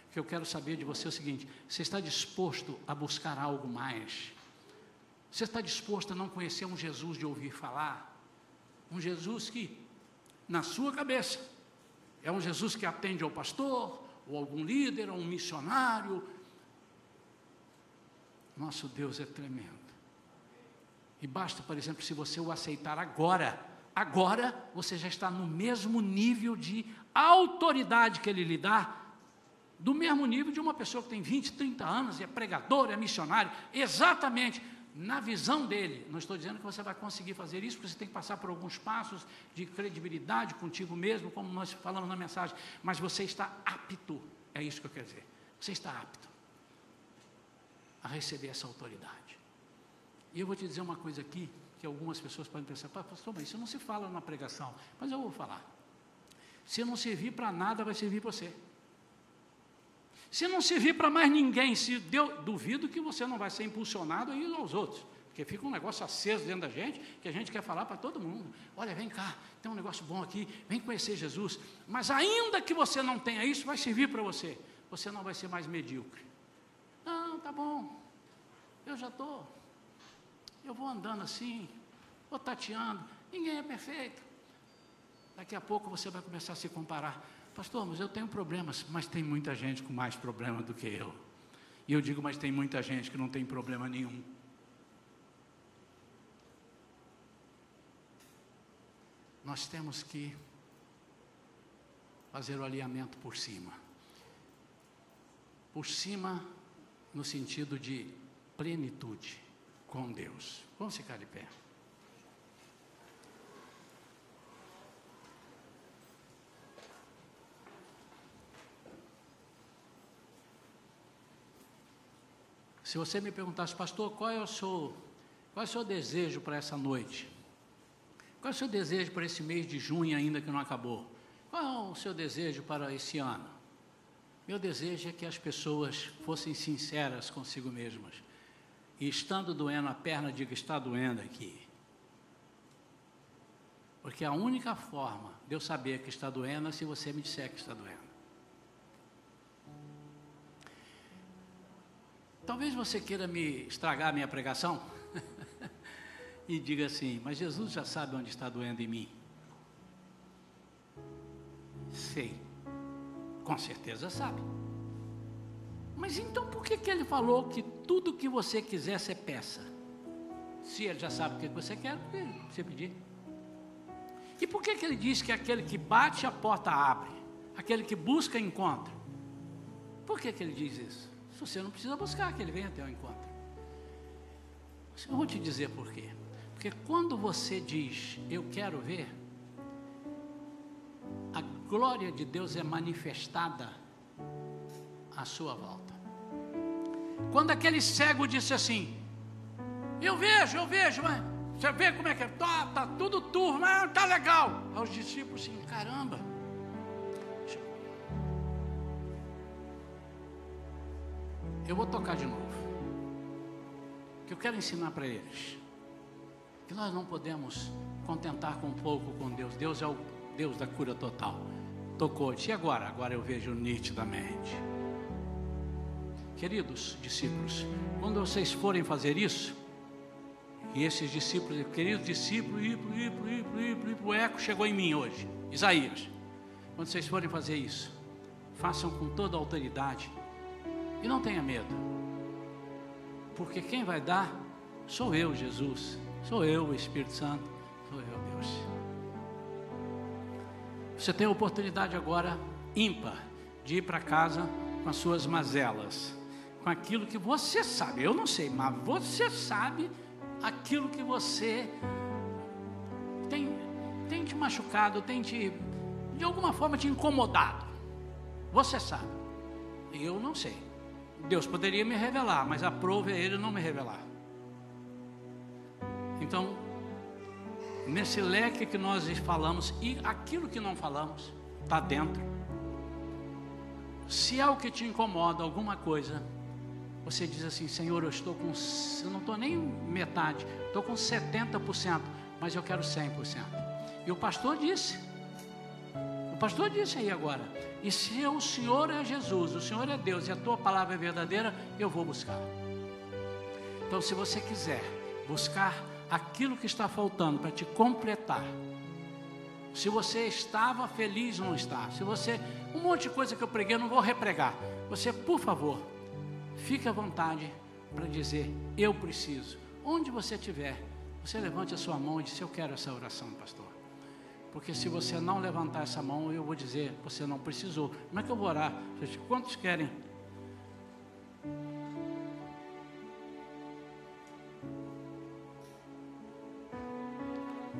O que eu quero saber de você é o seguinte: você está disposto a buscar algo mais? Você está disposto a não conhecer um Jesus de ouvir falar? Um Jesus que, na sua cabeça, é um Jesus que atende ao pastor, ou algum líder, ou um missionário. Nosso Deus é tremendo. E basta, por exemplo, se você o aceitar agora, agora você já está no mesmo nível de autoridade que ele lhe dá, do mesmo nível de uma pessoa que tem 20, 30 anos, é pregador, é missionário, exatamente na visão dele. Não estou dizendo que você vai conseguir fazer isso, porque você tem que passar por alguns passos de credibilidade contigo mesmo, como nós falamos na mensagem, mas você está apto. É isso que eu quero dizer. Você está apto. a receber essa autoridade. E eu vou te dizer uma coisa aqui, que algumas pessoas podem pensar, pastor, mas isso não se fala na pregação. Mas eu vou falar. Se não servir para nada, vai servir para você. Se não servir para mais ninguém, se deu, duvido que você não vai ser impulsionado aí aos outros. Porque fica um negócio aceso dentro da gente, que a gente quer falar para todo mundo. Olha, vem cá, tem um negócio bom aqui, vem conhecer Jesus. Mas ainda que você não tenha isso, vai servir para você. Você não vai ser mais medíocre. Não, tá bom. Eu já estou. Eu vou andando assim, vou tateando. Ninguém é perfeito. Daqui a pouco você vai começar a se comparar. Pastor, mas eu tenho problemas, mas tem muita gente com mais problema do que eu. E eu digo, mas tem muita gente que não tem problema nenhum. nós temos que fazer o alinhamento por cima. Por cima, no sentido de plenitude com Deus. Vamos ficar de pé. Se você me perguntasse, pastor, qual é o seu, qual é o seu desejo para essa noite? Qual é o seu desejo para esse mês de junho ainda que não acabou? Qual é o seu desejo para esse ano? Meu desejo é que as pessoas fossem sinceras consigo mesmas. E estando doendo a perna, diga: está doendo aqui. Porque a única forma de eu saber que está doendo é se você me disser que está doendo. Talvez você queira me estragar a minha pregação *laughs* e diga assim: Mas Jesus já sabe onde está doendo em mim. Sei, com certeza sabe. Mas então por que, que ele falou que tudo que você quiser você peça? Se ele já sabe o que você quer, você pedir. E por que, que ele diz que aquele que bate a porta abre, aquele que busca encontra? Por que, que ele diz isso? Você não precisa buscar, que ele venha até o encontro. Eu vou te dizer por quê. Porque quando você diz, eu quero ver, a glória de Deus é manifestada à sua volta. Quando aquele cego disse assim, eu vejo, eu vejo, mas você vê como é que é? Tá, tá tudo turma, mas tá legal. Aos discípulos assim, caramba. Eu vou tocar de novo. Que eu quero ensinar para eles que nós não podemos contentar com pouco com Deus. Deus é o Deus da cura total. Tocou. E agora? Agora eu vejo nitidamente. Queridos discípulos, quando vocês forem fazer isso, e esses discípulos, queridos discípulos, Ipo, Ipo, Ipo, Ipo, Ipo, o eco chegou em mim hoje, Isaías. Quando vocês forem fazer isso, façam com toda a autoridade e não tenha medo, porque quem vai dar sou eu, Jesus. Sou eu, o Espírito Santo. Sou eu, Deus. Você tem a oportunidade agora, ímpar, de ir para casa com as suas mazelas, com aquilo que você sabe. Eu não sei, mas você sabe aquilo que você tem, tem te machucado, tem te, de alguma forma, te incomodado. Você sabe. Eu não sei. Deus poderia me revelar, mas a prova é Ele não me revelar. Então, nesse leque que nós falamos e aquilo que não falamos, está dentro. Se é o que te incomoda, alguma coisa, você diz assim: Senhor, eu estou com, eu não estou nem metade, estou com 70%, mas eu quero 100%. E o pastor disse, o pastor disse aí agora: e se o Senhor é Jesus, o Senhor é Deus e a tua palavra é verdadeira, eu vou buscar. Então, se você quiser buscar aquilo que está faltando para te completar. Se você estava feliz, não está. Se você, um monte de coisa que eu preguei, eu não vou repregar. Você, por favor, fique à vontade para dizer: Eu preciso. Onde você estiver, você levante a sua mão e diz: Eu quero essa oração, pastor. Porque se você não levantar essa mão, eu vou dizer, você não precisou. Como é que eu vou orar? Gente, quantos querem?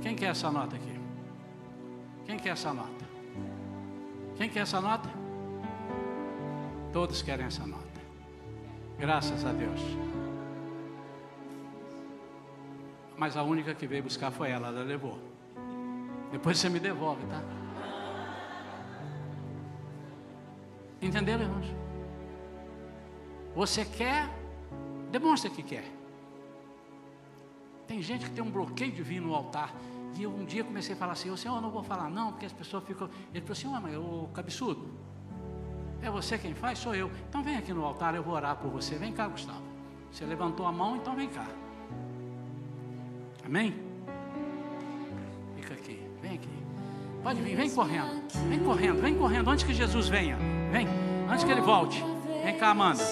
Quem quer essa nota aqui? Quem quer essa nota? Quem quer essa nota? Todos querem essa nota. Graças a Deus. Mas a única que veio buscar foi ela, ela levou. Depois você me devolve, tá? Entenderam, irmãos? Você quer, demonstra que quer. Tem gente que tem um bloqueio de vir no altar. E eu um dia comecei a falar assim, o Senhor, eu não vou falar não, porque as pessoas ficam. Ele falou assim, mas o cabeçudo, é você quem faz? Sou eu. Então vem aqui no altar, eu vou orar por você. Vem cá, Gustavo. Você levantou a mão, então vem cá. Amém? Pode vir, vem correndo. Vem correndo, vem correndo antes que Jesus venha. Vem, antes que ele volte. Vem cá, Amanda.